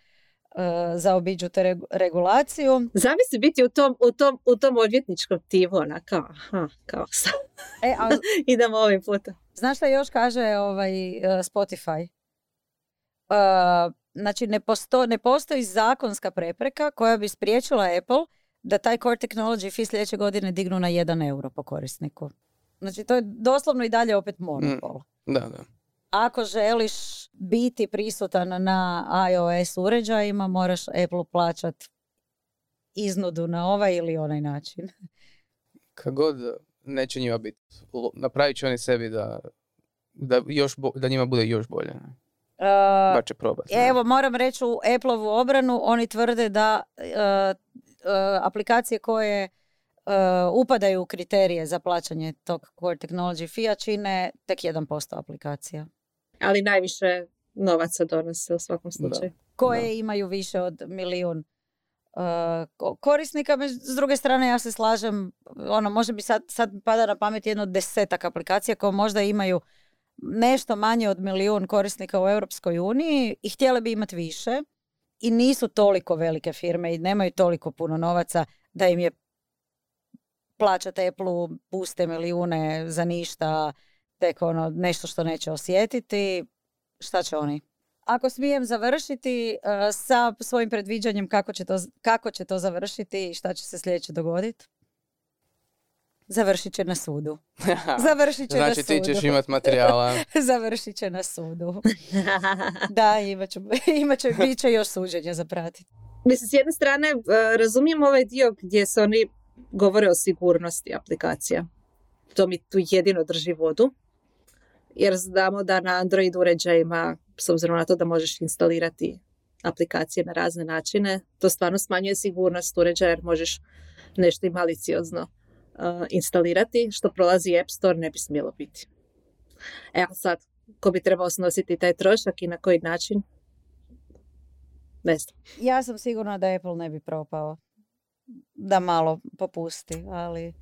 zaobiđu te regu- regulaciju. Zamisli biti u tom, u tom, u tom odvjetničkom timu, ona kao, aha, kao sad E, a idemo ovim putem. znaš šta još kaže ovaj, Spotify? Znači, ne, posto, ne postoji zakonska prepreka koja bi spriječila Apple da taj core technology fee sljedeće godine dignu na 1 euro po korisniku. Znači, to je doslovno i dalje opet monopol. Da, da. Ako želiš biti prisutan na iOS uređajima, moraš Apple plaćat iznudu na ovaj ili onaj način. Kad god neće njima biti, napravit će oni sebi da, da, još bo- da njima bude još bolje. ne. Uh, će probati. Evo, moram reći u Apple-ovu obranu, oni tvrde da e, aplikacije koje e, upadaju u kriterije za plaćanje tog core technology fee čine tek 1% aplikacija. Ali najviše novaca donose u svakom slučaju. Koje imaju više od milijun e, ko- korisnika. S druge strane, ja se slažem, ono, može mi sad, sad pada na pamet jedno desetak aplikacija koje možda imaju nešto manje od milijun korisnika u Europskoj uniji i htjele bi imati više i nisu toliko velike firme i nemaju toliko puno novaca da im je plaćati Apple-u puste milijune za ništa, tek ono nešto što neće osjetiti. Šta će oni? Ako smijem završiti uh, sa svojim predviđanjem kako će, to, kako će to završiti i šta će se sljedeće dogoditi? Završit će na sudu. Završit će na Znači ti sudu. ćeš imat materijala. Završit će na sudu. Da, imat će, imat će, bit će još suđenja za pratiti. Mislim, s jedne strane e, razumijem ovaj dio gdje se oni govore o sigurnosti aplikacija. To mi tu jedino drži vodu. Jer znamo da na Android uređajima, s obzirom na to da možeš instalirati aplikacije na razne načine, to stvarno smanjuje sigurnost uređaja jer možeš nešto i maliciozno instalirati, što prolazi App Store ne bi smjelo biti. Evo sad, ko bi trebao snositi taj trošak i na koji način? Ne znam. Ja sam sigurna da Apple ne bi propao. Da malo popusti, ali,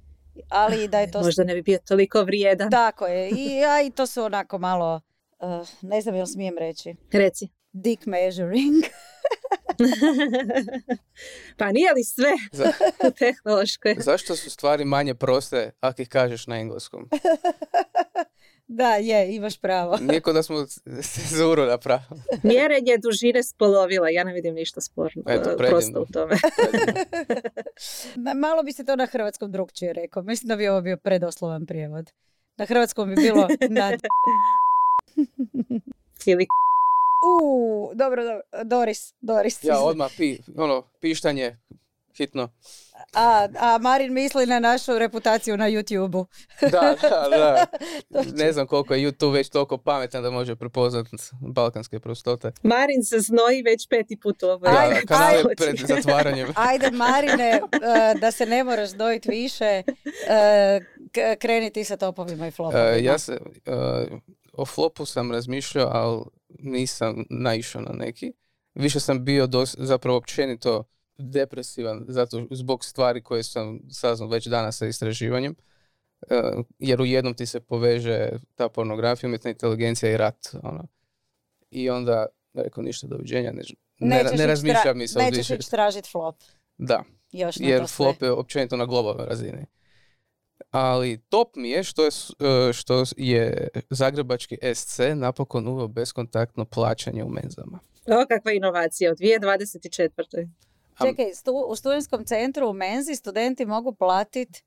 ali da je to... Možda ne bi bio toliko vrijedan. Tako je. I, a, i to su onako malo, uh, ne znam jel smijem reći, Reci. dick measuring. pa nije li sve Za- u tehnološkoj? zašto su stvari manje proste ako ih kažeš na engleskom? da, je, imaš pravo. Nije ko da smo cenzuru napravili. Mjerenje dužine spolovila. Ja ne vidim ništa sporno. Eto, prosto u tome. Ma- Malo bi se to na hrvatskom drugčije rekao. Mislim da bi ovo bio predoslovan prijevod. Na hrvatskom bi bilo nad... Ili U, dobro, dobro. Doris, Doris. Ja odmah pi, ono, pištanje, hitno. A, a Marin misli na našu reputaciju na YouTube-u. Da, da, da. Ne znam koliko je YouTube već toliko pametan da može prepoznat balkanske prostote. Marin se znoji već peti put u ovoj Da, Ajde, kanal je ajde. pred zatvaranjem. Ajde, Marine, e, da se ne moraš dojiti više, e, kreni ti sa topovima i flopovima. E, ja se, o flopu sam razmišljao, ali nisam naišao na neki. Više sam bio dos, zapravo općenito depresivan zato zbog stvari koje sam saznao već danas sa istraživanjem. E, jer u jednom ti se poveže ta pornografija, umjetna inteligencija i rat. Ono. I onda, rekao ništa, doviđenja, ne, ne, ne razmišljam tra- mi se Nećeš ići tražiti flop. Da, Još jer flop je općenito na globalnoj razini. Ali top mi je što je, e, što je zagrebački SC napokon uveo beskontaktno plaćanje u menzama. O, kakva inovacija u 2024. Am- Čekaj, stu- u studentskom centru u Menzi studenti mogu platiti,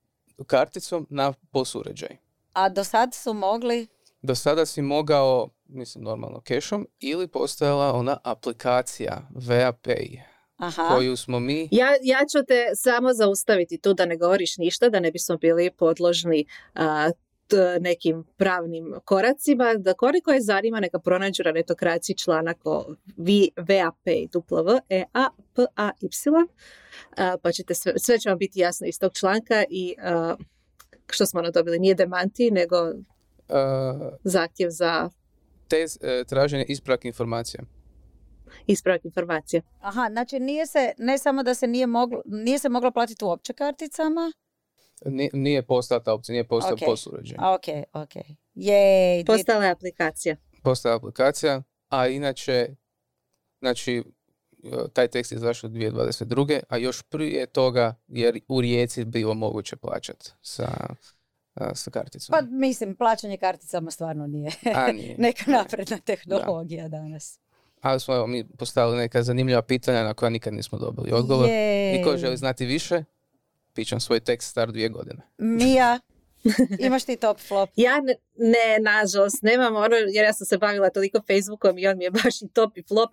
Karticom na POS uređaj. a do sad su mogli... Do sada si mogao, mislim normalno kešom, ili postojala ona aplikacija VAPay Aha, koju smo mi Ja, ja ću te samo zaustaviti tu da ne govoriš ništa, da ne bismo bili podložni a, nekim pravnim koracima, da koliko je zanima neka pronađu na netokraciji članak o VAP i W, E, A, P, A, Y, pa ćete sve, sve će vam biti jasno iz tog članka i što smo ono dobili, nije demanti, nego zahtjev za... Tez, e, traženje ispravak informacija ispravak informacija. Aha, znači nije se, ne samo da se nije moglo, nije se moglo platiti uopće karticama? Nije, nije postala ta opcija, nije postao okay. Ok, ok. Jej, postala je aplikacija. Postala je aplikacija, a inače, znači, taj tekst je zašao 2022. A još prije toga, jer u Rijeci bilo moguće plaćati sa, sa karticom. Pa mislim, plaćanje karticama stvarno nije, a, nije. neka napredna tehnologija danas ali smo mi postavili neka zanimljiva pitanja na koja nikad nismo dobili odgovor. Je. I ko želi znati više, pićam svoj tekst star dvije godine. Mija, Imaš ti top flop? Ja ne, ne, nažalost, nemam ono, jer ja sam se bavila toliko Facebookom i on mi je baš i top i flop.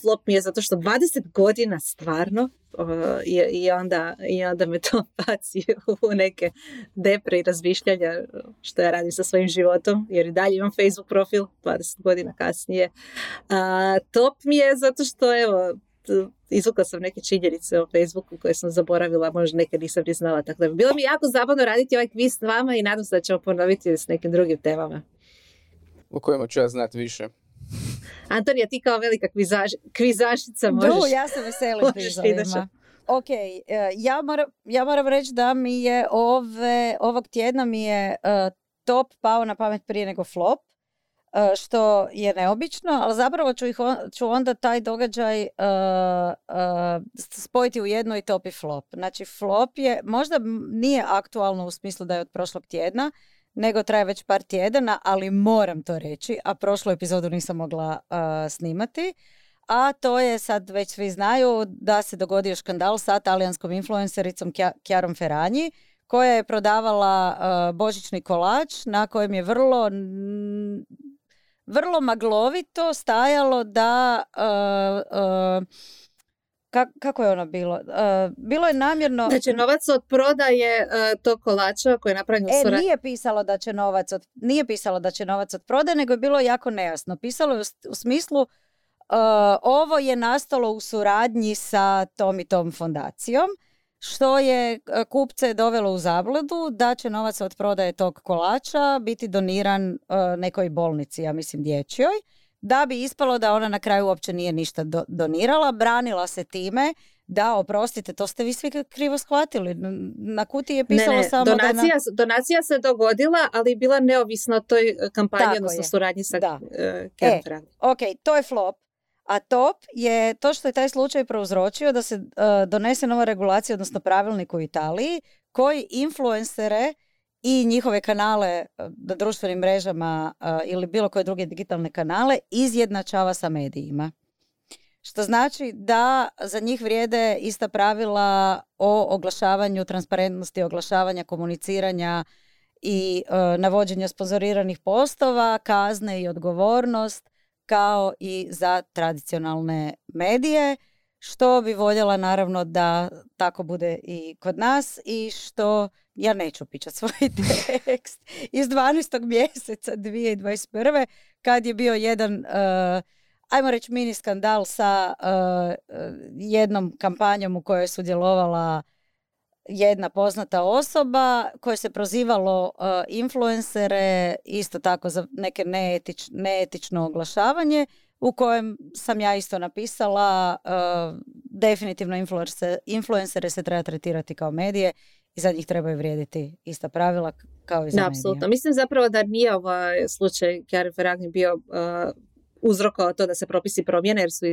flop mi je zato što 20 godina stvarno i, i, onda, i onda me to baci u neke depre i razmišljanja što ja radim sa svojim životom, jer i dalje imam Facebook profil 20 godina kasnije. top mi je zato što, evo, izvukla sam neke činjenice o Facebooku koje sam zaboravila, možda neke nisam ni znala. Tako da bi bilo mi jako zabavno raditi ovaj kviz s vama i nadam se da ćemo ponoviti s nekim drugim temama. O kojima ću ja znati više. Antonija, ti kao velika kvizaž, kvizašica možeš... Du, ja se veselim kvizovima. Ok, e, ja moram, ja moram reći da mi je ove, ovog tjedna mi je uh, top pao na pamet prije nego flop. E, što je neobično, ali zapravo ću, ih ću onda taj događaj uh, uh, spojiti u jedno i top i flop. Znači flop je, možda nije aktualno u smislu da je od prošlog tjedna, nego traje već par tjedana, ali moram to reći, a prošlu epizodu nisam mogla snimati. A to je, sad već svi znaju, da se dogodio škandal sa talijanskom influencericom Kjarom Ferranji, koja je prodavala božićni kolač na kojem je vrlo vrlo maglovito stajalo da uh, uh, kako je ono bilo? Uh, bilo je namjerno... Znači novac od prodaje uh, tog kolača koji je napravljen u E, nije pisalo da će novac od... Nije pisalo da će novac od prodaje, nego je bilo jako nejasno. Pisalo je u, smislu uh, ovo je nastalo u suradnji sa tom i tom fondacijom što je e, kupce dovelo u zabludu da će novac od prodaje tog kolača biti doniran e, nekoj bolnici, ja mislim dječjoj, da bi ispalo da ona na kraju uopće nije ništa donirala, branila se time da, oprostite, to ste vi svi krivo shvatili. Na kuti je pisalo samo donacija, da... Donacija se dogodila, ali bila neovisna o toj e, kampanji, odnosno suradnji sa da. e, ok, to je flop. A top je to što je taj slučaj prouzročio da se uh, donese nova regulacija, odnosno pravilnik u Italiji, koji influencere i njihove kanale e, na društvenim mrežama uh, ili bilo koje druge digitalne kanale izjednačava sa medijima. Što znači da za njih vrijede ista pravila o oglašavanju, transparentnosti oglašavanja, komuniciranja i uh, navođenja sponzoriranih postova, kazne i odgovornost kao i za tradicionalne medije, što bi voljela naravno da tako bude i kod nas i što ja neću pićati svoj tekst iz 12. mjeseca 2021. kad je bio jedan, uh, ajmo reći mini skandal sa uh, jednom kampanjom u kojoj je sudjelovala jedna poznata osoba koje se prozivalo uh, influencere isto tako za neke neetič, neetično oglašavanje u kojem sam ja isto napisala uh, definitivno influencere, influencere se treba tretirati kao medije i za njih trebaju vrijediti ista pravila kao i za Apsolutno. Mislim zapravo da nije ovaj slučaj Kjari Ferragni bio uh, uzrokovao to da se propisi promijene jer su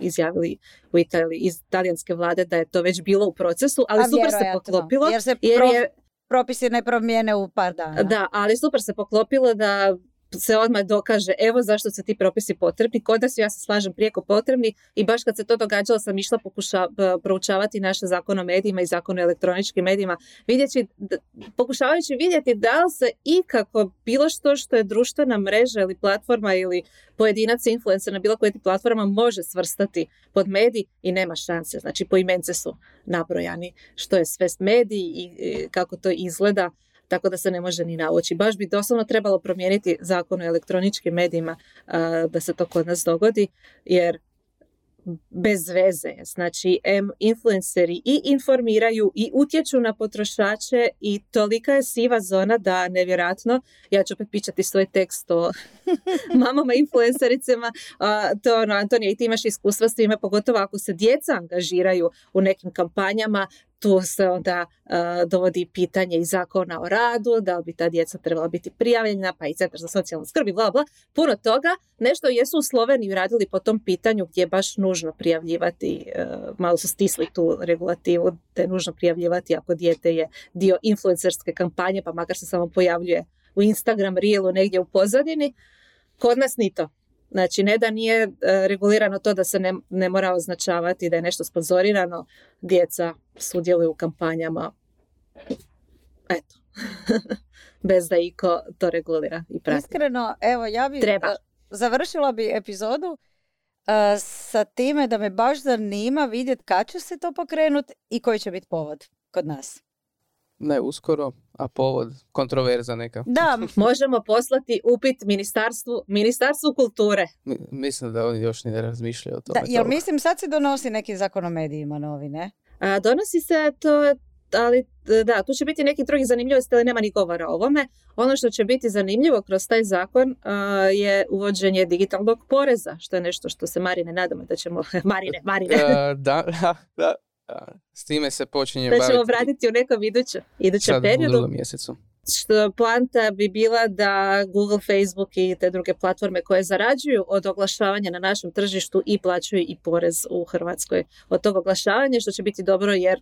izjavili u Italiji iz talijanske vlade da je to već bilo u procesu, ali super se poklopilo. Jer se je, propisi ne promijene u par dana. Da, ali super se poklopilo da se odmah dokaže evo zašto su ti propisi potrebni. Kod da su ja se slažem prijeko potrebni i baš kad se to događalo sam išla pokuša, proučavati naše zakon o medijima i zakon o elektroničkim medijima, vidjeći, pokušavajući vidjeti da li se ikako bilo što što je društvena mreža ili platforma ili pojedinac influencer na bilo kojoj platforma može svrstati pod medij i nema šanse. Znači po imence su nabrojani što je sve mediji i kako to izgleda tako da se ne može ni nauči. Baš bi doslovno trebalo promijeniti zakon o elektroničkim medijima da se to kod nas dogodi, jer bez veze. Znači, influenceri i informiraju i utječu na potrošače i tolika je siva zona da nevjerojatno, ja ću opet pičati svoj tekst o mamama influencericama, to ono, Antonija i ti imaš iskustva s time, pogotovo ako se djeca angažiraju u nekim kampanjama, tu se onda dovodi pitanje i zakona o radu, da li bi ta djeca trebala biti prijavljena, pa i centar za socijalnu skrb i bla bla. Puno toga. Nešto jesu u Sloveniji radili po tom pitanju gdje je baš nužno prijavljivati, e, malo su stisli tu regulativu da je nužno prijavljivati ako dijete je dio influencerske kampanje, pa makar se samo pojavljuje u Instagram reelu negdje u pozadini. Kod nas ni to. Znači, ne da nije e, regulirano to da se ne, ne mora označavati da je nešto sponzorirano, djeca sudjeluju u kampanjama. Eto. Bez da iko to regulira i prati. Iskreno, evo, ja bi Treba. E, završila bi epizodu uh, sa time da me baš zanima vidjeti kad će se to pokrenuti i koji će biti povod kod nas. Ne uskoro, a povod kontroverza neka. Da. Možemo poslati upit ministarstvu, ministarstvu kulture. mislim da oni još ni ne razmišljaju o tome. Da, jel mislim sad se donosi neki zakon o medijima novi, ne? A, donosi se to, ali da, tu će biti neki drugi zanimljivosti, ali nema ni govora o ovome. Ono što će biti zanimljivo kroz taj zakon je uvođenje digitalnog poreza, što je nešto što se Marine nadamo da ćemo... Marine, Marine. da, da, s time se počinje Da ćemo vratiti u nekom idućem, idućem Sad periodu. u drugom mjesecu. Što poanta bi bila da Google, Facebook i te druge platforme koje zarađuju od oglašavanja na našem tržištu i plaćaju i porez u Hrvatskoj od tog oglašavanja, što će biti dobro jer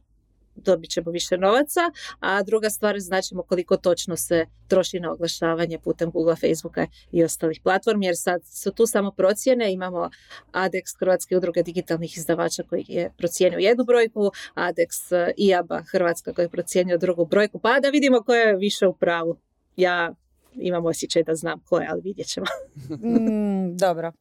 dobit ćemo više novaca, a druga stvar značimo koliko točno se troši na oglašavanje putem Google, Facebooka i ostalih platformi, jer sad su tu samo procjene, imamo ADEX Hrvatske udruge digitalnih izdavača koji je procijenio jednu brojku, ADEX IABA Hrvatska koji je procijenio drugu brojku, pa da vidimo ko je više u pravu. Ja imam osjećaj da znam ko je, ali vidjet ćemo. mm, dobro.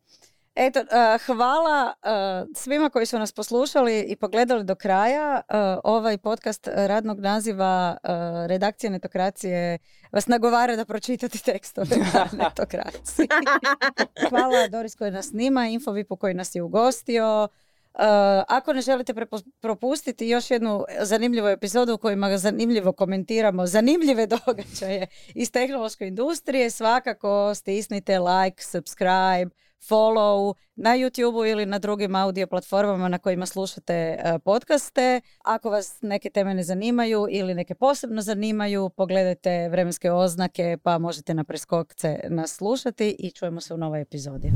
Eto, uh, hvala uh, svima koji su nas poslušali i pogledali do kraja. Uh, ovaj podcast radnog naziva Redakcije netokracije vas nagovara da pročitate tekstove netokracije. hvala Doris koji nas snima, Infovipu koji nas je ugostio. ako ne želite propustiti još jednu zanimljivu epizodu u kojima zanimljivo komentiramo zanimljive događaje iz tehnološke industrije, svakako stisnite like, subscribe, follow na YouTube ili na drugim audio platformama na kojima slušate e, podcaste. Ako vas neke teme ne zanimaju ili neke posebno zanimaju, pogledajte vremenske oznake pa možete na preskokce nas slušati i čujemo se u novoj epizodi.